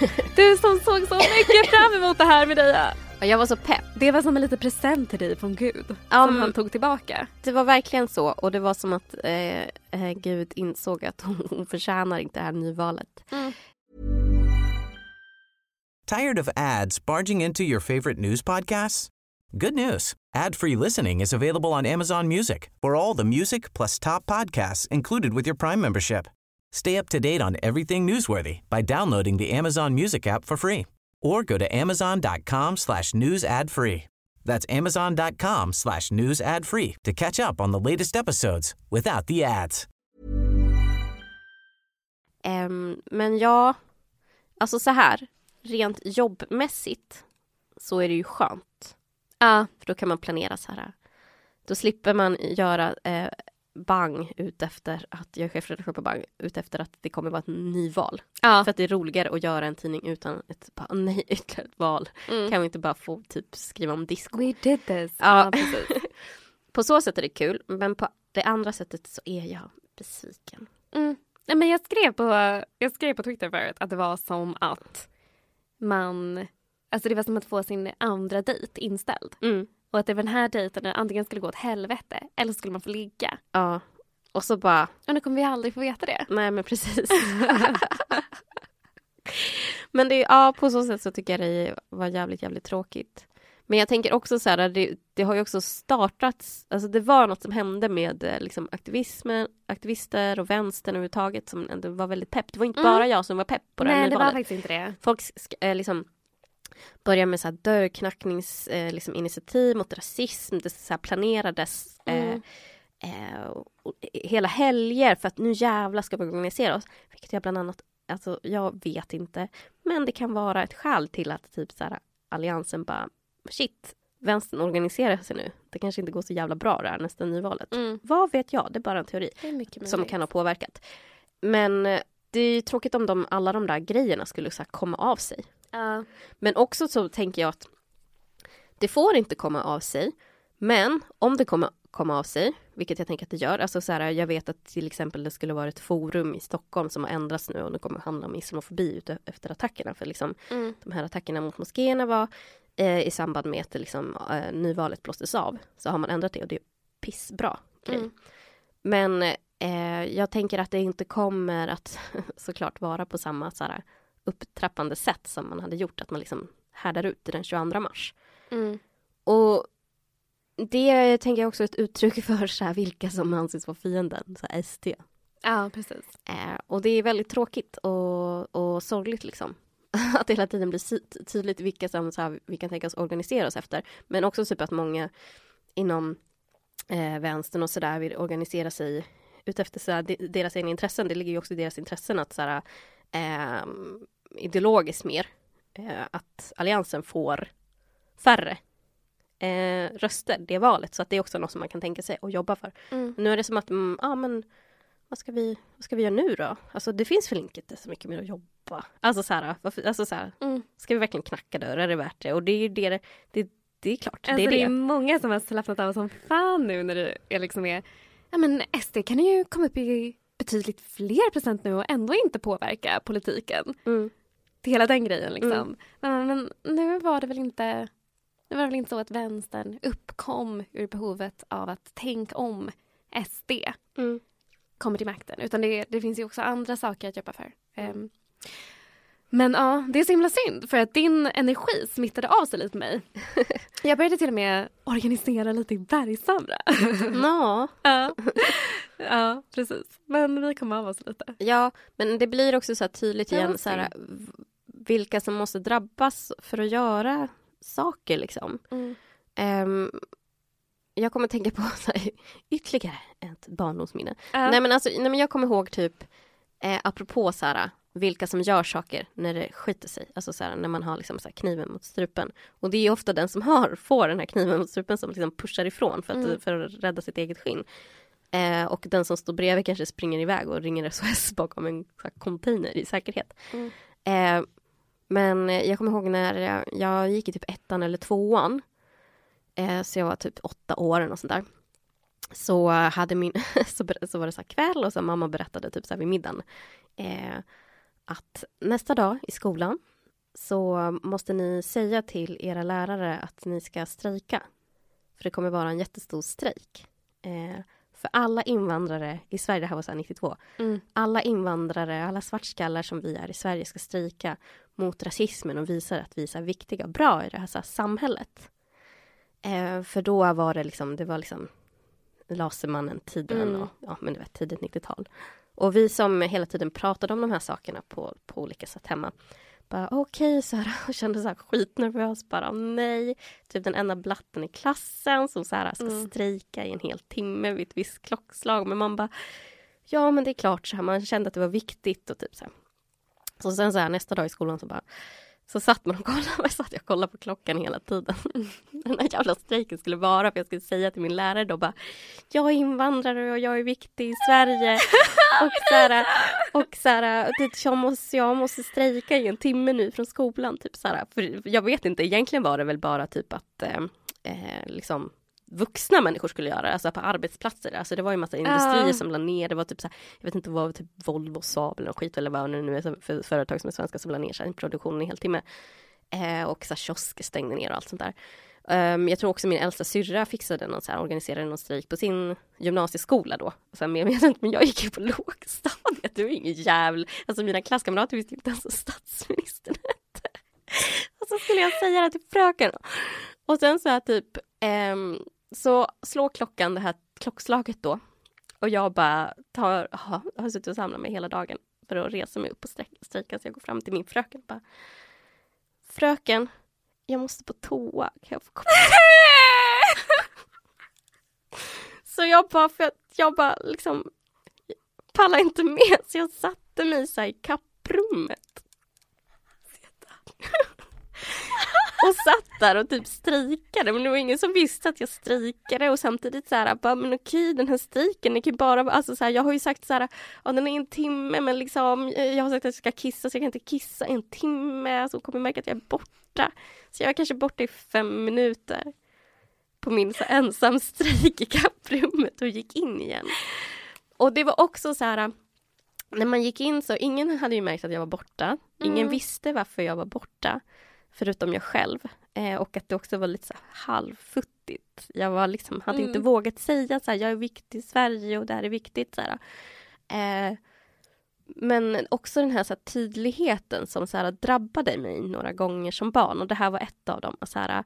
Du som såg så mycket fram emot det här Mireia. Ja, Jag var så pepp. Det var som en liten present till dig från Gud. Ja, som han tog tillbaka. Det var verkligen så och det var som att eh, eh, Gud insåg att hon, hon förtjänar inte det här nyvalet. Tired of ads barging into your favorite news podcasts? Good news. Ad-free listening is available on Amazon Music for all the music plus top podcasts included with your Prime membership. Stay up to date on everything newsworthy by downloading the Amazon Music app for free or go to amazon.com slash news ad free. That's amazon.com slash news ad free to catch up on the latest episodes without the ads. Ehm, men ja, alltså så här, rent jobbmässigt så är det ju skönt. Ja, För då kan man planera så här. Då slipper man göra eh, bang ut efter att, jag är chefredaktör på bang, ut efter att det kommer vara ett nyval. ja. För att det är roligare att göra en tidning utan ett, bara, nej, ytterligare ett val. Mm. Kan vi inte bara få typ skriva om disco? We did this. Ja. Ja. På så sätt är det kul, men på det andra sättet så är jag besviken. Mm. Nej, men jag, skrev på, jag skrev på Twitter förut att det var som att man... Alltså det var som att få sin andra dejt inställd. Mm. Och att det var den här dejten antingen skulle gå åt helvete eller så skulle man få ligga. Ja. Och så bara, Och nu kommer vi aldrig få veta det. nej men precis. men det, ja, på så sätt så tycker jag det var jävligt, jävligt tråkigt. Men jag tänker också så här, det, det har ju också startats, alltså det var något som hände med eh, liksom aktivismen, aktivister och vänstern överhuvudtaget som ändå var väldigt pepp. Det var inte Mm. bara jag som var pepp på det Nej, det var faktiskt inte det. Folk eh, liksom började med så här dörrknackningsinitiativ eh, liksom initiativ mot rasism. Det så planerades eh, Mm. eh, och hela helger för att nu jävlar ska vi organisera oss. Vilket jag bland annat, alltså jag vet inte. Men det kan vara ett skäl till att typ så här alliansen bara shit, vänstern organiserar sig nu. Det kanske inte går så jävla bra det här nästa nyvalet. Mm. Vad vet jag? Det är bara en teori som kan ha påverkat. Men eh, det är tråkigt om de, alla de där grejerna skulle så komma av sig. Ja. Men också så tänker jag att det får inte komma av sig. Men om det kommer komma av sig, vilket jag tänker att det gör. Alltså så här, jag vet att till exempel det skulle vara ett forum i Stockholm som har ändrats nu och det kommer handla om islamofobi ute efter attackerna. För liksom, Mm. de här attackerna mot moskéerna var eh, i samband med att liksom, eh, nyvalet blåstes av. Så har man ändrat det och det är pissbra grej. Mm. Men eh, jag tänker att det inte kommer att såklart vara på samma så här, upptrappande sätt som man hade gjort, att man liksom härdar ut den 22 mars. Mm. Och det tänker jag också är ett uttryck för så här, vilka som anses vara fienden, så här, SD. Ja, precis. Eh, och det är väldigt tråkigt och, och sorgligt liksom. Att det hela tiden blir tydligt vilka som så här, vi kan tänka oss organisera oss efter. Men också typ att många inom eh, vänstern och sådär vill organisera sig utefter så här, de, deras egna intressen. Det ligger ju också i deras intressen att så här, eh, ideologiskt mer eh, att alliansen får färre eh, röster det valet. Så att det är också något som man kan tänka sig och jobba för. Mm. Nu är det som att, mm, ja men vad ska, vi, vad ska vi göra nu då? Alltså det finns väl inte så mycket mer att jobba. Alltså så här, varför, alltså så här Mm. ska vi verkligen knacka dörrar? Är det värt det? Och det är ju det, det, det är klart, Alltså, det är det är det. många som har slappnat av som fan nu när det är liksom är Ja men SD kan ju komma upp i betydligt fler procent nu och ändå inte påverka politiken. Mm. Till hela den grejen liksom. Mm. Men, men nu var det väl inte Nu var det väl inte så att vänstern uppkom ur behovet av att tänka om SD Mm. kommer till makten. Utan det, det finns ju också andra saker att jobba för. Ehm, men ja, det är så himla synd för att din energi smittade av sig lite på mig. Jag började till och med organisera lite i Bergshamra. Ja, ja. ja, precis. Men vi kom av oss lite. ja, men det blir också så tydligt igen så här, vilka som måste drabbas för att göra saker liksom. Ehm, jag kommer tänka på så här, ytterligare ett barndomsminne. Ja. Nej men alltså, nej, men jag kommer ihåg typ eh, apropå så här, vilka som gör saker när det skiter sig. Alltså så här, när man har liksom så kniven mot strupen. Och det är ofta den som har, får den här kniven mot strupen som liksom pushar ifrån för att, Mm. för att rädda sitt eget skinn. Eh, och den som står bredvid kanske springer iväg och ringer SOS bakom en container i säkerhet. Mm. Eh, men jag kommer ihåg när jag, jag gick i typ ettan eller tvåan. Eh, så jag var typ åtta år något sånt där. Så hade min, så, så var det så här kväll och så mamma berättade typ så här vid middagen. Eh, att nästa dag i skolan så måste ni säga till era lärare att ni ska strejka. För det kommer vara en jättestor strejk. Eh, för alla invandrare i Sverige, det här var så här 92, Mm. alla invandrare, alla svartskallar som vi är i Sverige ska strejka mot rasismen och visa att vi är viktiga och bra i det här, så här samhället. Eh, för då var det liksom, det var liksom Lasermannen-tiden Mm. och ja, men du vet, tidigt 90-tal. Och vi som hela tiden pratade om de här sakerna på, på olika sätt hemma. Bara okej, så här, och kände så här skitnervös. Bara nej. Typ den enda blatten i klassen som så här ska Mm. strejka i en hel timme vid ett visst klockslag. Men man bara ja men det är klart så här, man kände att det var viktigt och typ så här. Så sen så här nästa dag i skolan så bara så satt man och kollade, jag satt och kollade på klockan hela tiden. Den här jävla strejken skulle vara för jag skulle säga till min lärare då bara Jag är invandrare och jag är viktig i Sverige. och så här, och så här, jag, måste, jag måste strejka i en timme nu från skolan. Typ så här, för jag vet inte, egentligen var det väl bara typ att eh, eh liksom vuxna människor skulle göra, alltså på arbetsplatser. Alltså det var ju massa industrier ja. som la ner, det var typ så här, jag vet inte vad, typ Volvo, Saab eller skit eller vad det nu är för företag som är svenska som la ner sig produktionen i hel timme. Eh, och så här, kiosker stängde ner och allt sånt där. Um, jag tror också min äldsta syrra fixade någon så här, organiserade någon strejk på sin gymnasieskola då. Så här, men, men jag gick ju på lågstadiet, det var ingen jävla... Alltså mina klasskamrater visste inte ens vad statsministern hette. Och så skulle jag säga det till fröken. Och sen så här typ, um, så slår klockan det här klockslaget då. Och jag bara tar, aha, har suttit och samlat mig hela dagen för att resa mig upp och strejka. Så jag går fram till min fröken och bara Fröken, jag måste på toa. Kan jag få komma? så jag bara, för att jag bara liksom pallar inte med så jag satte mig så i kapprummet och satt där och typ strejkade men det var ingen som visste att jag strejkade och samtidigt så här, bara, men okej den här strejken, kan bara alltså så här, jag har ju sagt så här, ja den är en timme men liksom jag har sagt att jag ska kissa så jag kan inte kissa en timme, så kommer jag märka att jag är borta. Så jag är kanske borta i fem minuter på min så ensam strejk i kapprummet och gick in igen. Och det var också så här, när man gick in så, ingen hade ju märkt att jag var borta. Ingen mm. visste varför jag var borta förutom jag själv. Eh, och att det också var lite så halvfuttigt. Jag var liksom, hade mm. inte vågat säga så här, jag är viktig i Sverige och det här är viktigt. Så eh, men också den här, så här tydligheten som så här, drabbade mig några gånger som barn och det här var ett av dem. Så här,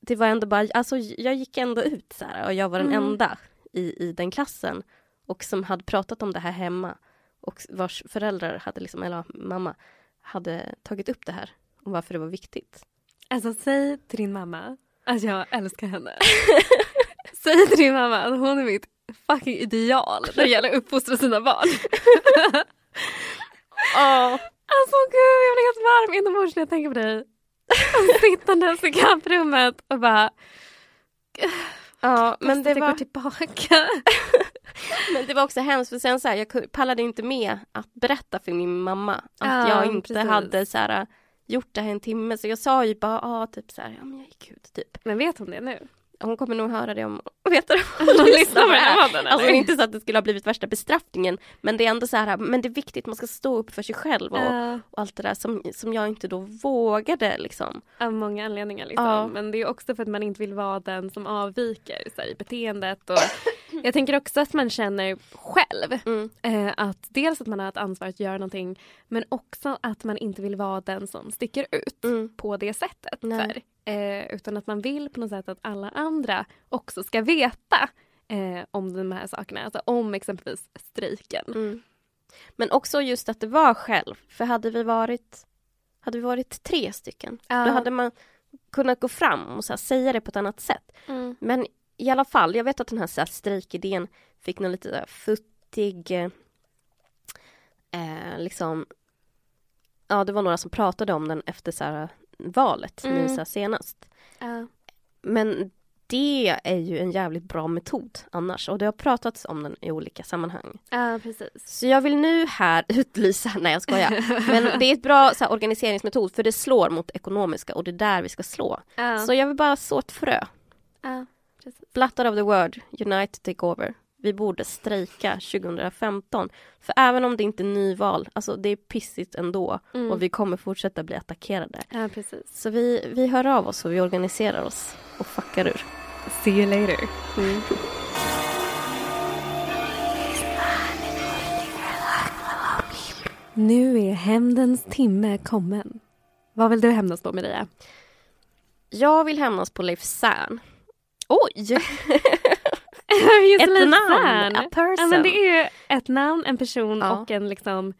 det var ändå bara, alltså jag gick ändå ut så här, och jag var den mm. enda i, i den klassen och som hade pratat om det här hemma och vars föräldrar hade liksom, eller mamma hade tagit upp det här om varför det var viktigt. Alltså säg till din mamma att jag älskar henne. säg till din mamma att hon är mitt fucking ideal när det gäller att uppfostra sina barn. oh. Alltså gud jag blir helt varm inombords när jag tänker på dig. Sittandes i kamprummet och bara Ja men det var tillbaka. men det var också hemskt för sen så här, jag pallade inte med att berätta för min mamma att ja, jag inte precis. hade så här gjort det här en timme så jag sa ju bara ah, typ så här, ja men jag gick ut typ. Men vet hon det nu? Hon kommer nog höra det om, vet du, hon lyssnar på det här. Alltså inte så att det skulle ha blivit värsta bestraffningen men det är ändå så här, men det är viktigt, man ska stå upp för sig själv och, uh. och allt det där som, som jag inte då vågade liksom. Av många anledningar liksom. Uh. Men det är också för att man inte vill vara den som avviker så här, i beteendet och jag tänker också att man känner själv mm. eh, att dels att man har ett ansvar att göra någonting men också att man inte vill vara den som sticker ut mm. på det sättet. För, eh, utan att man vill på något sätt att alla andra också ska veta eh, om de här sakerna, alltså om exempelvis strejken. Mm. Men också just att det var själv, för hade vi varit, hade vi varit tre stycken, ja. då hade man kunnat gå fram och så säga det på ett annat sätt. Mm. Men i alla fall, jag vet att den här, så här strejkidén fick någon lite där futtig eh, liksom Ja det var några som pratade om den efter så här, valet mm. nu så här, senast. Uh. Men det är ju en jävligt bra metod annars och det har pratats om den i olika sammanhang. Ja precis. Så jag vill nu här utlysa, nej jag skojar, men det är ett bra så här, organiseringsmetod för det slår mot ekonomiska och det är där vi ska slå. Uh. Så jag vill bara så ett frö. Uh. Blattar of the word, United take over. Vi borde strejka 2015. För även om det inte är nyval, alltså det är pissigt ändå mm. och vi kommer fortsätta bli attackerade. Ja, precis. Så vi, vi hör av oss och vi organiserar oss och fuckar ur. See you later. Mm. Nu är hämndens timme kommen. Vad vill du hämnas på Maria? Jag vill hämnas på Leif Särn. Oj! ett namn, a person. Ja, men det är ett namn, en person ja. och en liksom,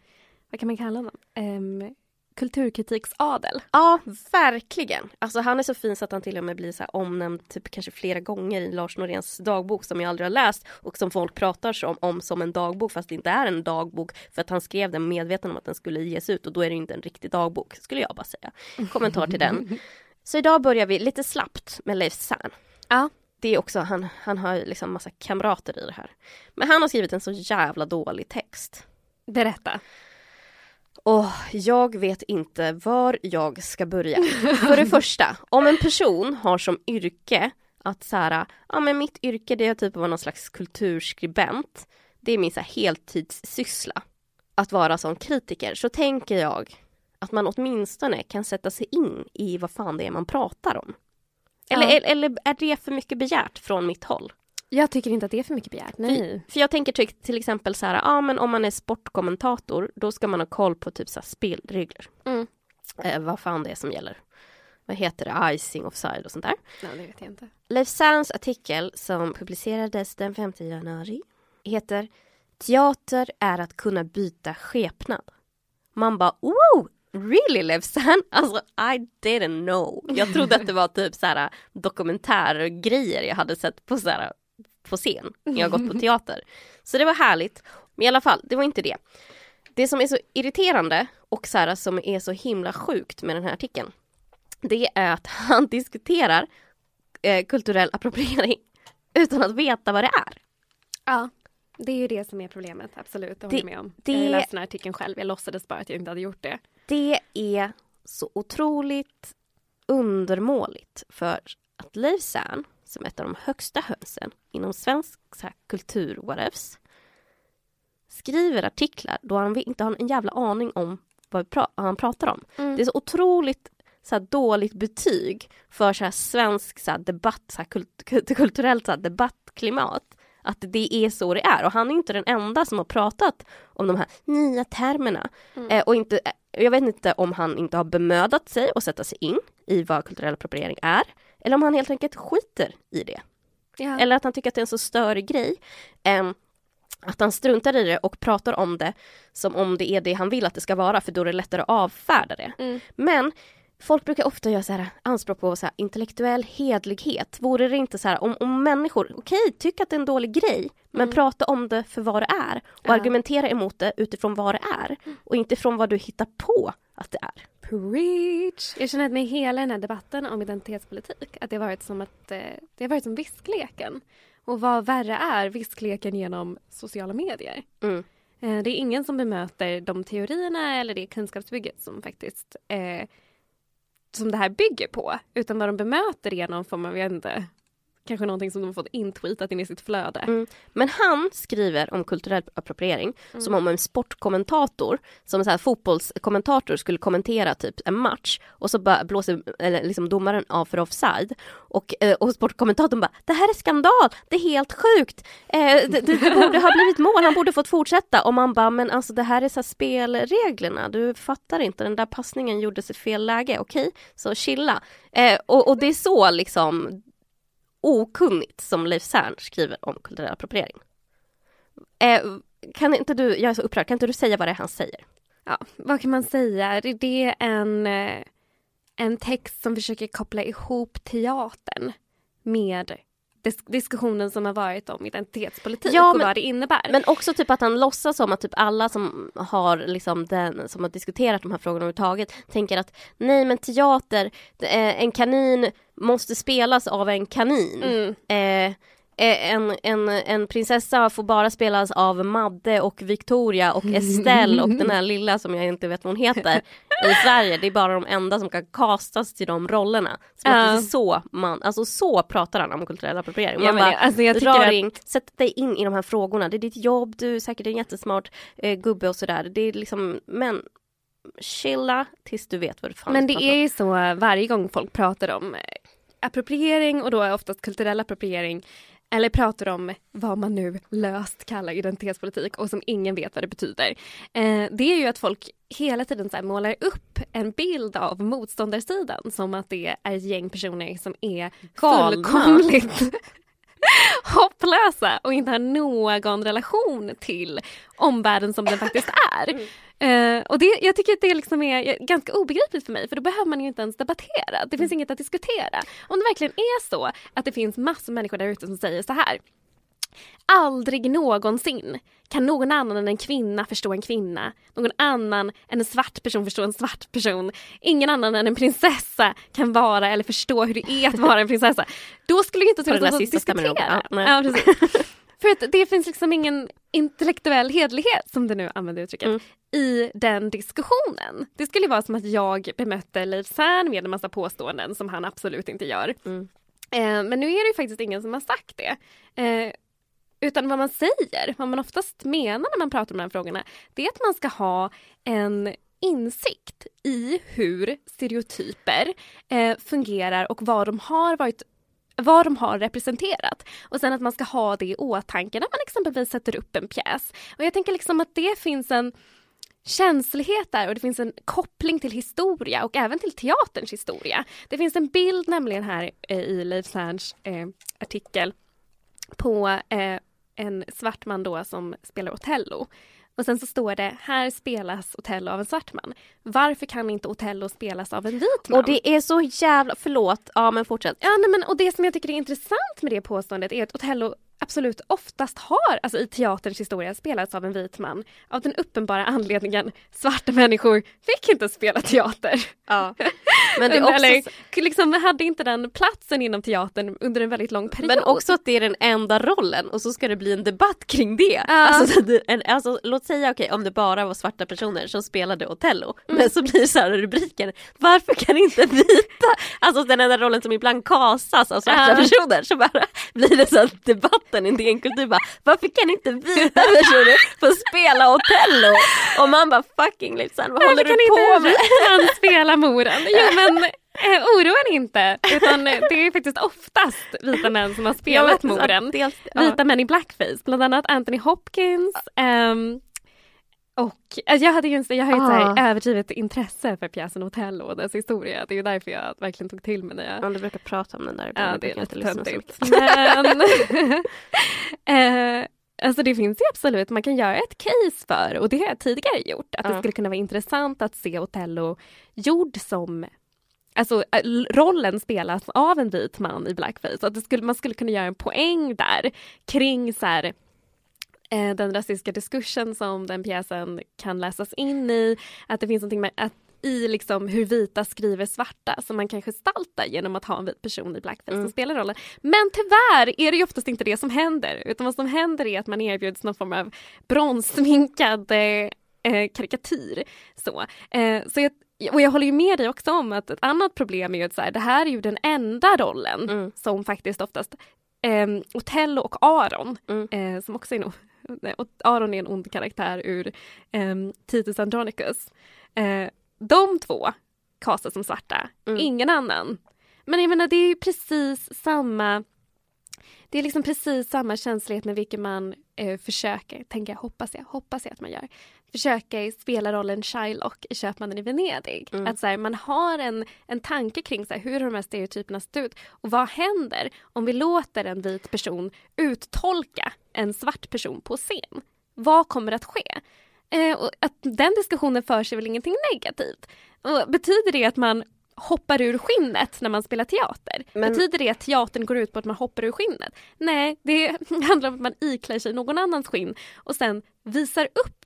vad kan man kalla honom? Um, kulturkritiksadel. Ja, verkligen. Alltså han är så fin så att han till och med blir så omnämnd typ kanske flera gånger i Lars Noréns dagbok som jag aldrig har läst och som folk pratar som, om som en dagbok fast det inte är en dagbok för att han skrev den medveten om att den skulle ges ut och då är det inte en riktig dagbok skulle jag bara säga. Kommentar till den. Så idag börjar vi lite slappt med Leif Sern. Ja. Det är också, han, han har liksom massa kamrater i det här. Men han har skrivit en så jävla dålig text. Berätta. Och jag vet inte var jag ska börja. För det första, om en person har som yrke att så här, ja men mitt yrke det är typ att vara någon slags kulturskribent. Det är min så här, heltidssyssla. Att vara som kritiker. Så tänker jag att man åtminstone kan sätta sig in i vad fan det är man pratar om. Eller, Ja. eller är det för mycket begärt från mitt håll? Jag tycker inte att det är för mycket begärt. Nej. För jag tänker till, till exempel så här, ja men om man är sportkommentator då ska man ha koll på typ så här spelregler. Mm. Eh, vad fan det är som gäller. Vad heter det? Icing offside och sånt där. Ja, det vet jag inte. Leif Sands artikel som publicerades den 5 januari heter Teater är att kunna byta skepnad. Man bara oh, really Leif Sand? Alltså I didn't know. Jag trodde att det var typ så här dokumentärgrejer jag hade sett på så här, på scen när jag gått på teater. Så det var härligt. Men i alla fall, det var inte det. Det som är så irriterande och så här, som är så himla sjukt med den här artikeln. Det är att han diskuterar eh, kulturell appropriering utan att veta vad det är. Ja. Det är ju det som är problemet, absolut. Det håller jag med om. det- Jag läste den här artikeln själv, jag låtsades bara att jag inte hade gjort det. Det är så otroligt undermåligt för att Leif Sern, som är ett av de högsta hönsen inom svensk här, kultur, whatevs, skriver artiklar då han inte har en jävla aning om vad han pratar om. Mm. Det är så otroligt så här, dåligt betyg för så här, svensk så här, debatt, så här, kult- kulturellt så här, debattklimat. Att det är så det är och han är inte den enda som har pratat om de här nya termerna. Eh, och inte, jag vet inte om han inte har bemödat sig och sätta sig in i vad kulturell appropriering är. Eller om han helt enkelt skiter i det. Ja. Eller att han tycker att det är en så störig grej. ehm, att han struntar i det och pratar om det som om det är det han vill att det ska vara för då är det lättare att avfärda det. Mm. Men folk brukar ofta göra så här, anspråk på så här, intellektuell hedlighet. Vore det inte så här om, om människor, okej, tycker att det är en dålig grej, men prata om det för vad det är och Ja. argumentera emot det utifrån vad det är och inte från vad du hittar på att det är. Preach! Jag känner att med hela den här debatten om identitetspolitik att det har varit som att eh, det har varit som viskleken. Och vad värre är, viskleken genom sociala medier. Mm. Eh, det är ingen som bemöter de teorierna eller det kunskapsbygget som faktiskt eh, som det här bygger på. Utan vad de bemöter är någon form av, jag inte, kanske någonting som de har fått intweetat in i sitt flöde. Mm. Men han skriver om kulturell appropriering som om en sportkommentator, som en så här fotbollskommentator skulle kommentera typ en match och så blåser eller liksom domaren av för offside och, eh, och sportkommentatorn bara det här är skandal, det är helt sjukt, eh, det, det, borde ha blivit mål, han borde fått fortsätta och man bara men alltså det här är så här spelreglerna, du fattar inte, den där passningen gjordes i fel läge, okej, så chilla. Eh, och, och det är så liksom okunnigt som Leif Sern skriver om kulturell appropriering. Eh, kan inte du, jag är så upprörd, kan inte du säga vad det är han säger? Ja, vad kan man säga? Är det en, eh, en text som försöker koppla ihop teatern med dis- diskussionen som har varit om identitetspolitik Ja, och men- vad det innebär? Men också typ att han låtsas som att typ alla som har liksom den, som har diskuterat de här frågorna överhuvudtaget tänker att nej men teater, eh, en kanin måste spelas av en kanin. Mm. Eh, en, en, en prinsessa får bara spelas av Madde och Victoria och Estelle och den här lilla som jag inte vet vad hon heter i Sverige. Det är bara de enda som kan castas till de rollerna. Ja. det är så man, alltså så pratar han om kulturell appropriering. Ja, Man men bara, alltså jag dra att- sätt dig in i de här frågorna. Det är ditt jobb, du är säkert en jättesmart eh, gubbe och sådär. Det är liksom, men chilla tills du vet vad du fan Men det är ju så varje gång folk pratar om eh, appropriering och då är oftast kulturell appropriering eller pratar om vad man nu löst kallar identitetspolitik och som ingen vet vad det betyder. Eh, det är ju att folk hela tiden så målar upp en bild av motståndarsidan som att det är ett gäng personer som är Galna. fullkomligt hopplösa och inte har någon relation till omvärlden som den faktiskt är. Uh, och det, jag tycker att det liksom är ganska obegripligt för mig för då behöver man ju inte ens debattera. Det finns mm. inget att diskutera. Om det verkligen är så att det finns massor av människor där ute som säger så här. Aldrig någonsin kan någon annan än en kvinna förstå en kvinna. Någon annan än en svart person förstå en svart person. Ingen annan än en prinsessa kan vara eller förstå hur det är att vara en prinsessa. Då skulle det inte något att diskutera. Ja, ja, För att det finns liksom ingen intellektuell hedlighet, som du nu använder uttrycket, mm. i den diskussionen. Det skulle vara som att jag bemötte Leif Sern med en massa påståenden som han absolut inte gör. Mm. Eh, men nu är det ju faktiskt ingen som har sagt det. Eh, utan vad man säger, vad man oftast menar när man pratar om de här frågorna, det är att man ska ha en insikt i hur stereotyper eh, fungerar och vad de har varit vad de har representerat. Och sen att man ska ha det i åtanke när man exempelvis sätter upp en pjäs. Och jag tänker liksom att det finns en känslighet där och det finns en koppling till historia och även till teaterns historia. Det finns en bild nämligen här eh, i Leif Serns eh, artikel på eh, en svart man då som spelar Otello. Och sen så står det, här spelas Otello av en svart man. Varför kan inte Otello spelas av en vit man? Och det är så jävla, förlåt, ja men fortsätt. Ja nej, men och det som jag tycker är intressant med det påståendet är att Otello absolut oftast har, alltså i teaterns historia, spelats av en vit man. Av den uppenbara anledningen, svarta människor fick inte spela teater. Ja. Men det också... Eller, liksom, hade inte den platsen inom teatern under en väldigt lång period. Men också att det är den enda rollen och så ska det bli en debatt kring det. Ja. Alltså, en, alltså, låt säga okej okay, om det bara var svarta personer som spelade Otello. Mm. Men så blir så här rubriken, varför kan inte vita, alltså den enda rollen som ibland kasas av svarta ja. personer så bara blir det så debatt debatten i DN Kultur bara varför kan inte vita personer få spela Otello? Och man bara fucking liksom vad håller du på med? Varför kan inte spela moren? Jo men Eh, oroa er inte, utan det är faktiskt oftast vita män som har spelat ja. Dels, ja. Vita män i blackface, bland annat Anthony Hopkins, um, och alltså jag, hade ju, jag har ju ett ah. överdrivet intresse för pjäsen Hotell och dess historia. Det är ju därför jag verkligen tog till mig när jag... Ja, du brukar prata om den där ibland. Ja, det är lite töntigt. Men... eh, alltså det finns ju absolut, man kan göra ett case för, och det har jag tidigare gjort, att ah. det skulle kunna vara intressant att se Otello gjord som Alltså rollen spelas av en vit man i blackface. Att det skulle, man skulle kunna göra en poäng där kring så här, eh, den rasistiska diskursen som den pjäsen kan läsas in i. Att det finns någonting med att i liksom hur vita skriver svarta som man kan gestalta genom att ha en vit person i blackface mm. som spelar rollen. Men tyvärr är det ju oftast inte det som händer utan vad som händer är att man erbjuds någon form av bronssminkad eh, eh, karikatyr. Så, eh, så jag, och jag håller ju med dig också om att ett annat problem är ju att så här, det här är ju den enda rollen mm. som faktiskt oftast eh, Otello och Aron, mm. eh, som också är nog och Aron är en ond karaktär ur um, Titus Andronicus. Uh, de två kastas som svarta, mm. ingen annan. Men jag menar det är precis samma det är liksom precis samma känslighet med vilken man eh, försöker, tänker jag, hoppas jag, hoppas jag att man gör, försöker spela rollen Shylock i Köpmannen i Venedig. Mm. Att så här, man har en, en tanke kring så här, hur de här stereotyperna ser ut och vad händer om vi låter en vit person uttolka en svart person på scen? Vad kommer att ske? Eh, och att den diskussionen för sig väl ingenting negativt. Och betyder det att man hoppar ur skinnet när man spelar teater. Men... Betyder det att teatern går ut på att man hoppar ur skinnet? Nej, det handlar om att man iklär sig någon annans skinn och sen visar upp.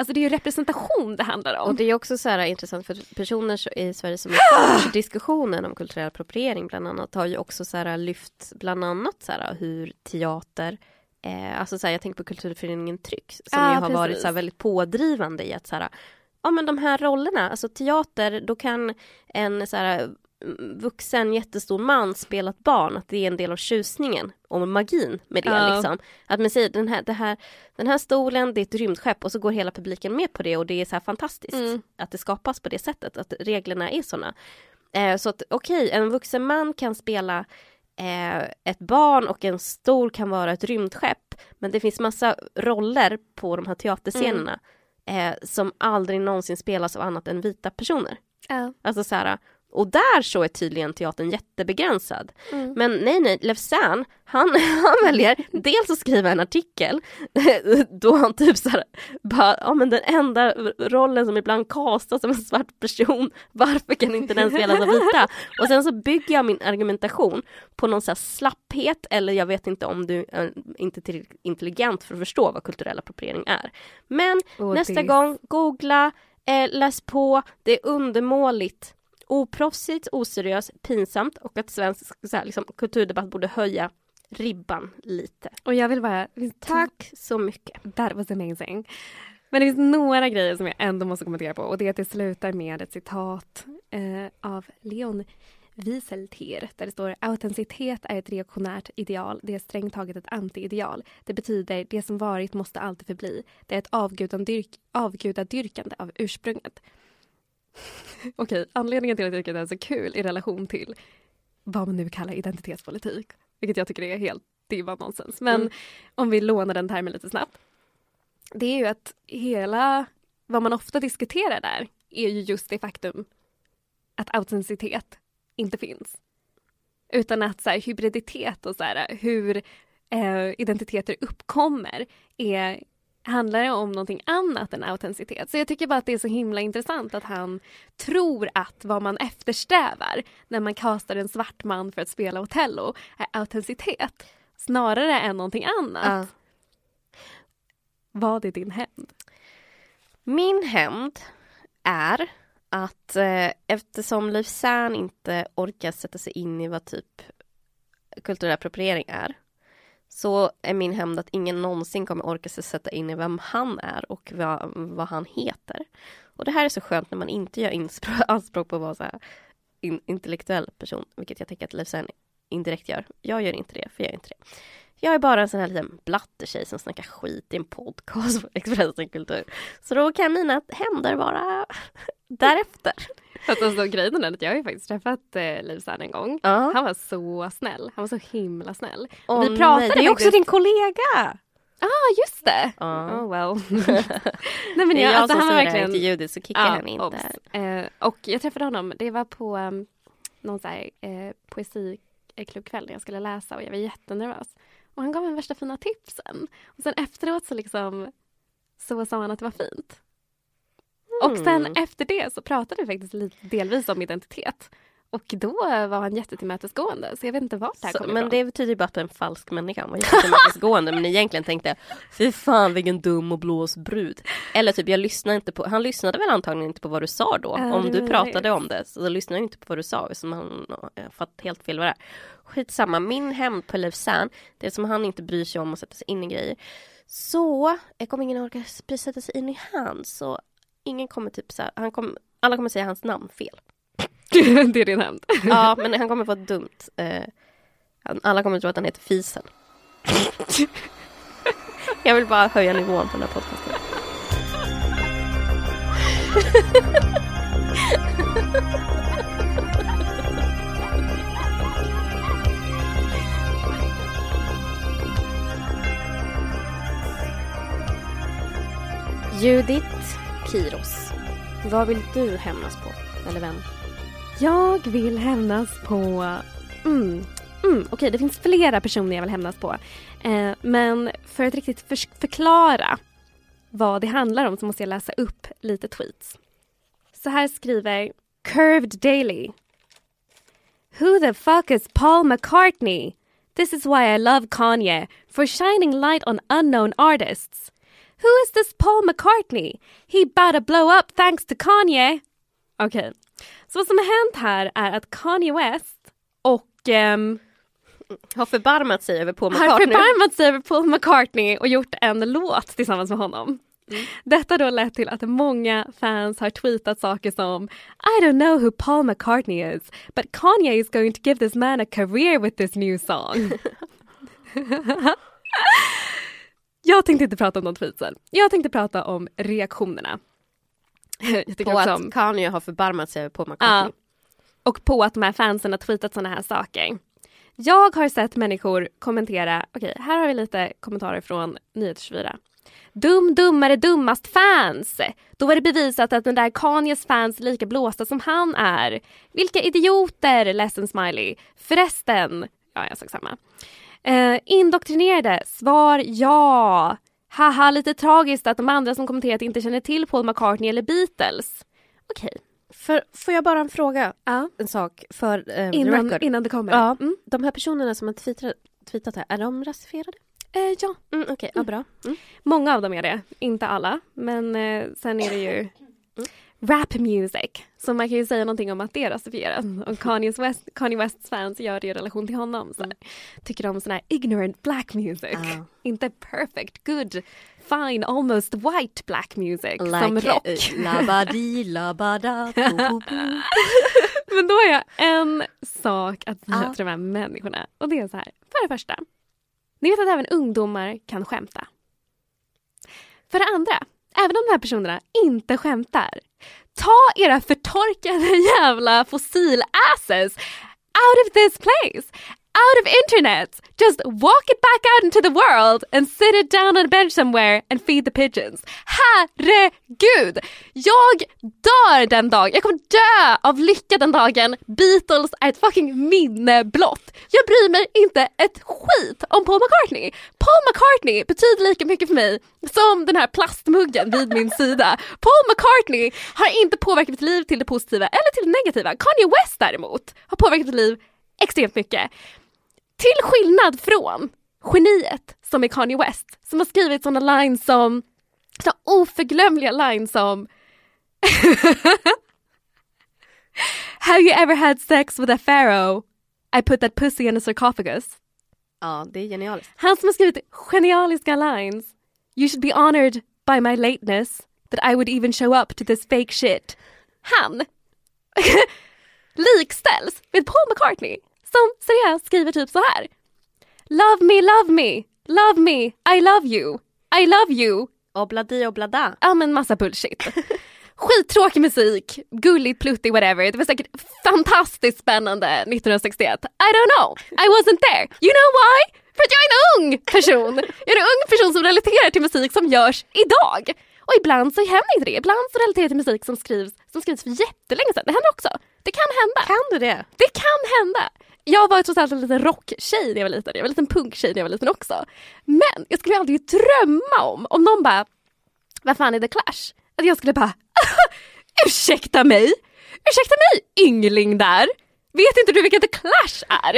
Alltså det är ju representation det handlar om. Och det är också så här intressant för personer i Sverige som har diskussionen om kulturell appropriering bland annat har ju också så här lyft bland annat så här hur teater eh, alltså så här, jag tänker på kulturföreningen Tryck som ja, ju har precis. varit så här väldigt pådrivande i att så här, ja men de här rollerna, alltså teater, då kan en så här vuxen jättestor man spela ett barn, att det är en del av tjusningen och magin med det ja. liksom. Att man säger den här, det här, den här stolen, det är ett rymdskepp och så går hela publiken med på det och det är så här fantastiskt mm. att det skapas på det sättet, att reglerna är sådana. Eh, så att okej, okay, en vuxen man kan spela eh, ett barn och en stol kan vara ett rymdskepp. Men det finns massa roller på de här teaterscenerna. Mm eh, som aldrig någonsin spelas av annat än vita personer. Ja. Alltså så här, Och där så är tydligen teatern jättebegränsad. Mm. Men nej nej, Lefsan, han, han väljer dels att skriva en artikel då han typ såhär, bara, ja men den enda rollen som ibland kastas som en svart person, varför kan inte den spelas av vita? Och sen så bygger jag min argumentation på någon så här slapphet eller jag vet inte om du är inte tillräckligt intelligent för att förstå vad kulturell appropriering är. Men Och nästa det- gång, googla, eh, läs på, det är undermåligt oproffsigt, oseriöst, pinsamt och att svensk här, liksom, kulturdebatt borde höja ribban lite. Och jag vill bara, Tack så mycket. That was amazing. Men det finns några grejer som jag ändå måste kommentera på och det är att det slutar med ett citat eh, av Leon Wieseltier där det står autenticitet är ett reaktionärt ideal, det är strängt taget ett anti-ideal. Det betyder det som varit måste alltid förbli. Det är ett avgudadyrk, avgudadyrkande av ursprunget. Okej, anledningen till att jag tycker det är så kul i relation till vad man nu kallar identitetspolitik, vilket jag tycker är helt, det är bara nonsens. Men Mm. om vi lånar den termen lite snabbt. Det är ju att hela, vad man ofta diskuterar där är ju just det faktum att autenticitet inte finns. Utan att så här, hybriditet och så här, hur eh, identiteter uppkommer är, handlar det om någonting annat än autenticitet. Så jag tycker bara att det är så himla intressant att han tror att vad man eftersträvar när man kastar en svart man för att spela Othello är autenticitet snarare än någonting annat. Ja. Vad är din hämnd? Min hämnd är att eh, eftersom Leif Zern inte orkar sätta sig in i vad typ kulturell appropriering är så är min hämnd att ingen någonsin kommer orka sig sätta in i vem han är och vad, vad han heter. Och det här är så skönt när man inte gör anspråk på att vara så här in, intellektuell person, vilket jag tänker att Leif Zern indirekt gör. Jag gör inte det, för jag är inte det. Jag är bara en sån här liten blattetjej som snackar skit i en podcast på Expressen Kultur. Så då kan mina händer vara därefter. Fast alltså, grejen är att jag har ju faktiskt träffat eh, Liv en gång. Ja. Han var så snäll. Han var så himla snäll. Åh, vi pratade nej, det är också faktiskt- din kollega! Ah, just det! Ja. Oh well. Nej, men det är jag, alltså, som han säger det här verkligen... till Judith så kickar Ja, han inte. Eh, och jag träffade honom, det var på um, någon så här, eh, poesiklubbkväll när jag skulle läsa och jag var jättenervös. Och han gav mig värsta fina tipsen. Och sen efteråt så liksom så sa han att det var fint. Och sen Mm. efter det så pratade vi faktiskt lite delvis om identitet. Och då var han jättetillmötesgående så jag vet inte vart det här Så, kommer men ifrån. det betyder bara att en falsk människa. Var jättetillmötesgående men egentligen tänkte Fy fan vilken dum och blås brud. Eller typ jag lyssnade inte på, han lyssnade väl antagligen inte på vad du sa då. Ja, om det du pratade möjligt. om det så lyssnade jag inte på vad du sa. Som han fått helt fel vad det är. Skitsamma, min hämnd på Leif det som han inte bryr sig om att sätta sig in i grejer. Så jag kommer ingen orka sätta sig in i hans. Så ingen kommer typ så här, han kommer, alla kommer säga hans namn fel. det är din hämnd. Ja, men han kommer få ett dumt. Eh, alla kommer tro att han heter Fisen. Jag vill bara höja nivån på den här podcasten. Judith Kiros. Vad vill du hämnas på? Eller vem? Jag vill hämnas på... Mm, mm, Okej, det finns flera personer jag vill hämnas på. Eh, men för att riktigt för- förklara vad det handlar om så måste jag läsa upp lite tweets. Så här skriver Curved Daily. Who the fuck is Paul McCartney? This is why I love Kanye, for shining light on unknown artists. Who is this Paul McCartney? He about to blow up thanks to Kanye. Okej, så vad som har hänt här är att Kanye West och ehm, Har förbarmat sig över Paul har McCartney. förbarmat sig över Paul McCartney och gjort en låt tillsammans med honom. Detta då lett till att många fans har tweetat saker som I don't know who Paul McCartney is, but Kanye is going to give this man a career with this new song. Jag tänkte inte prata om de tweetsen. Jag tänkte prata om reaktionerna. På att om- Kanye har förbarmat sig Paul McCartney. och på att de här fansen har tweetat sådana här saker. Jag har sett människor kommentera, okej här har vi lite kommentarer från Nyhets24. Dum, dummare, dummast fans. Då var det bevisat att den där Kanyes fans är lika blåsta som han är. Vilka idioter, ledsen smiley. Förresten, ja jag sa samma. Eh, indoktrinerade, svar ja. Haha, lite tragiskt att de andra som kommenterat inte känner till Paul McCartney eller Beatles. Okej. För, får jag bara en fråga? Ja. En sak för eh, the Innan, record. innan det kommer. Ja, Mm. de här personerna som har tweetat, tweetat här, är de rasifierade? Eh, ja, Mm, Okej, ja bra. Mm. många av dem är det. Inte alla. Men eh, sen är det ju rap music. Så man kan ju säga någonting om att det är rasifierat. Och Kanye, West, Kanye Wests fans gör det i relation till honom. Så här. Tycker om sån här ignorant black music. Ah. Inte perfect, good, fine, almost white black music. som Like, rock. eh, labadi, labada, bo, bo, bo. Men då har jag en sak att säga Ja. till de här människorna. Och det är så här. För det första. Ni vet att även ungdomar kan skämta. För det andra. Även om de här personerna inte skämtar. Ta era förtorkade jävla fossil-asses out of this place. Out of internet. Just walk it back out into the world and sit it down on a bench somewhere and feed the pigeons. Herregud! Jag dör den dagen. Jag kommer dö av lycka den dagen Beatles är ett fucking minne blott. Jag bryr mig inte ett skit om Paul McCartney. Paul McCartney betyder lika mycket för mig som den här plastmuggen vid min sida. Paul McCartney har inte påverkat mitt liv till det positiva eller till det negativa. Kanye West däremot har påverkat mitt liv extremt mycket. Till skillnad från geniet som är Kanye West som har skrivit sådana lines som så oförglömliga lines som Have you ever had sex with a pharaoh? I put that pussy in a sarcophagus. Ja, det är genialiskt. Han som har skrivit genialiska lines. You should be honored by my lateness that I would even show up to this fake shit. Han likställs med Paul McCartney som seriöst skriver typ så här. Love me, love me, love me, I love you, I love you. Obladi oblada. Ja men massa bullshit. Skittråkig musik, gulligt, pluttig, whatever. Det var säkert fantastiskt spännande 1961. I don't know, I wasn't there. You know why? För att jag är en ung person. Jag är en ung person som relaterar till musik som görs idag. Och ibland så händer inte det. Ibland så relaterar jag till musik som skrivs, som skrivs för jättelänge sedan. Det händer också. Det kan hända. Kan du det? Det kan hända. Jag var trots allt en liten rocktjej när jag var liten. Jag var en liten punktjej när jag var liten också. Men jag skulle aldrig drömma om, om någon bara, vad fan är The Clash? Att jag skulle bara, ursäkta mig? Ursäkta mig yngling där? Vet inte du vilka The Clash är?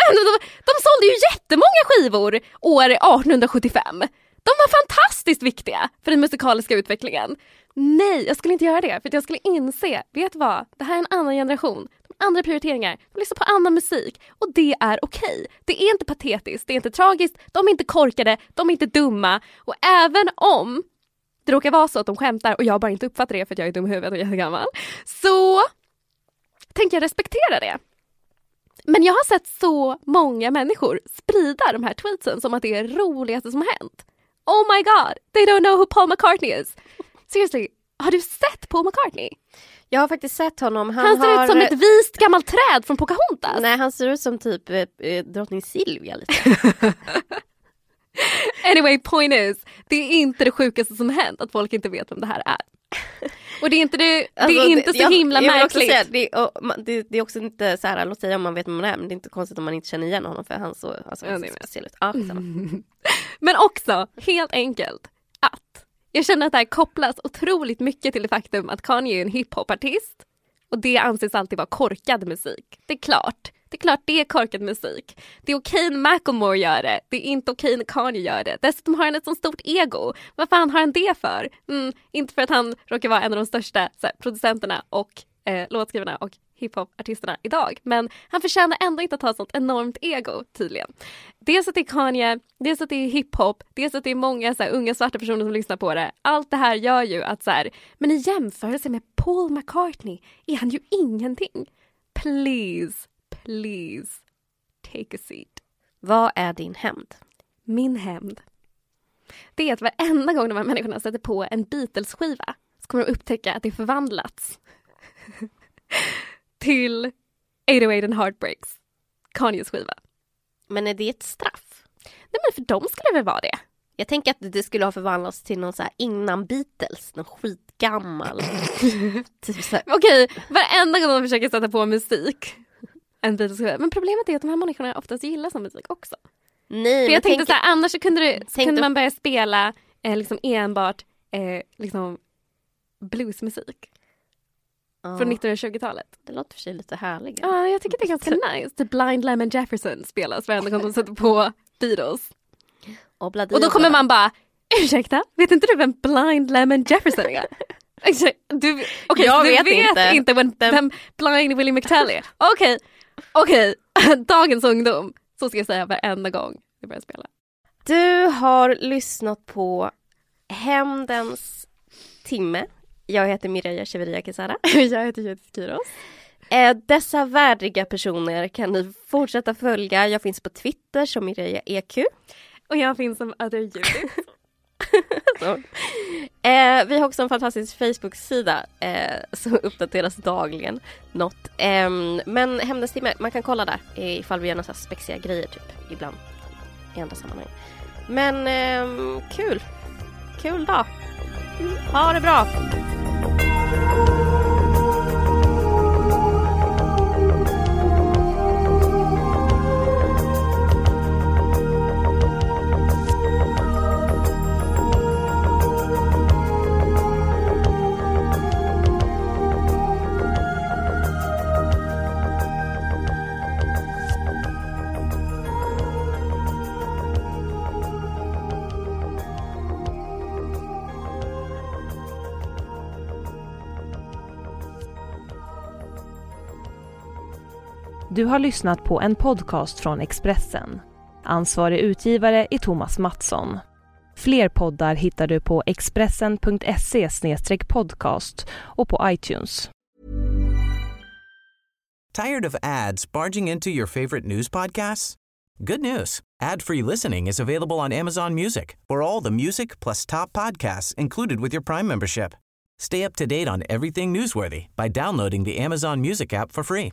Äh, de, de, de sålde ju jättemånga skivor år 1875. De var fantastiskt viktiga för den musikaliska utvecklingen. Nej, jag skulle inte göra det för att jag skulle inse, vet du vad? Det här är en annan generation. De andra prioriteringar, de lyssnar på annan musik och det är okej. Det är inte patetiskt, det är inte tragiskt, de är inte korkade, de är inte dumma och även om det råkar vara så att de skämtar och jag bara inte uppfattar det för att jag är dum i huvudet och jättegammal så tänker jag respektera det. Men jag har sett så många människor sprida de här tweetsen som att det är det roligaste som har hänt. Oh my god, they don't know who Paul McCartney is. Seriously, har du sett Paul McCartney? Jag har faktiskt sett honom. Han, Han, ser har... ut som ett vist gammalt träd från Pocahontas. Nej, han ser ut som typ eh, eh, drottning Silvia lite. Anyway, point is, det är inte det sjukaste som hänt att folk inte vet vem det här är. Och det är inte, det, det Alltså, är inte så jag- himla jag märkligt. Säga, det, och, man- det, det är också inte så här, låt säga om man vet vem man är, men det är inte konstigt om man inte känner igen honom för han så, alltså, Ja, han det ser speciell ut. Ja, skitsamma. Men också, helt enkelt, att jag känner att det här kopplas otroligt mycket till det faktum att Kanye är en hiphopartist och det anses alltid vara korkad musik. Det är klart. Det är klart det är korkad musik. Det är okej när Macklemore gör det. Det är inte okej när Kanye gör det. Dessutom har han ett så stort ego. Vad fan har han det för? Mm, inte för att han råkar vara en av de största så här, producenterna och eh, låtskrivarna och hiphopartisterna idag. Men han förtjänar ändå inte att ha sånt enormt ego tydligen. Dels att det är Kanye, dels att det är hiphop, dels att det är många så här, unga svarta personer som lyssnar på det. Allt det här gör ju att så här, men i jämförelse med Paul McCartney är han ju ingenting. Please, please, take a seat. Vad är din hämnd? Min hämnd. Det är att varenda gång de här människorna sätter på en Beatles-skiva så kommer de upptäcka att det förvandlats till 808 and Heartbreaks, Kanyes skiva. Men är det ett straff? Nej men för dem skulle det väl vara det. Jag tänker att det skulle ha förvandlats till någon så här innan Beatles, någon skitgammal. typ så här, Okej, varenda gång de försöker sätta på musik. En Beatles Men problemet är att de här människorna oftast gillar sån musik också. nej, För jag tänkte tänk- så här, annars så kunde, det, Tänk kunde man börja spela eh, liksom enbart eh, liksom bluesmusik Ja, från 1920-talet. Det låter för sig lite härligt. Ja, jag tycker det är ganska nice. The Blind Lemon Jefferson spelas varenda gång de sätter på Beatles. Och, Och då kommer man bara, ursäkta, vet inte du vem Blind Lemon Jefferson är? Exakt, Du, okej, Jag så vet du vet inte. inte, vem, Blind Willie McTell är? Okej, okej, dagens ungdom. Så ska jag säga varenda gång vi börjar spela. Du har lyssnat på Hämndens timme. Jag heter Mireia Cheveria Quesada. jag heter Judith Kyros. Eh, dessa värdiga personer kan ni fortsätta följa. Jag finns på Twitter som Mireia EQ. Och jag finns som Other Judith. Eh, vi har också en fantastisk Facebook-sida eh, som uppdateras dagligen. Något. Ehm, men Hämndens timme, man kan kolla där eh, ifall vi gör några spexiga grejer typ ibland i andra sammanhang. Men ehm, kul! Kul dag! Ha det bra! Du har lyssnat på en podcast från Expressen. Ansvarig utgivare är Thomas Mattsson. Fler poddar hittar du på expressen.se podcast och på iTunes. Tired of ads barging into your favorite news podcasts? Good news. Ad-free listening is available on Amazon Music for all the music plus top podcasts included with your Prime membership. Stay up to date on everything newsworthy by downloading the Amazon Music app for free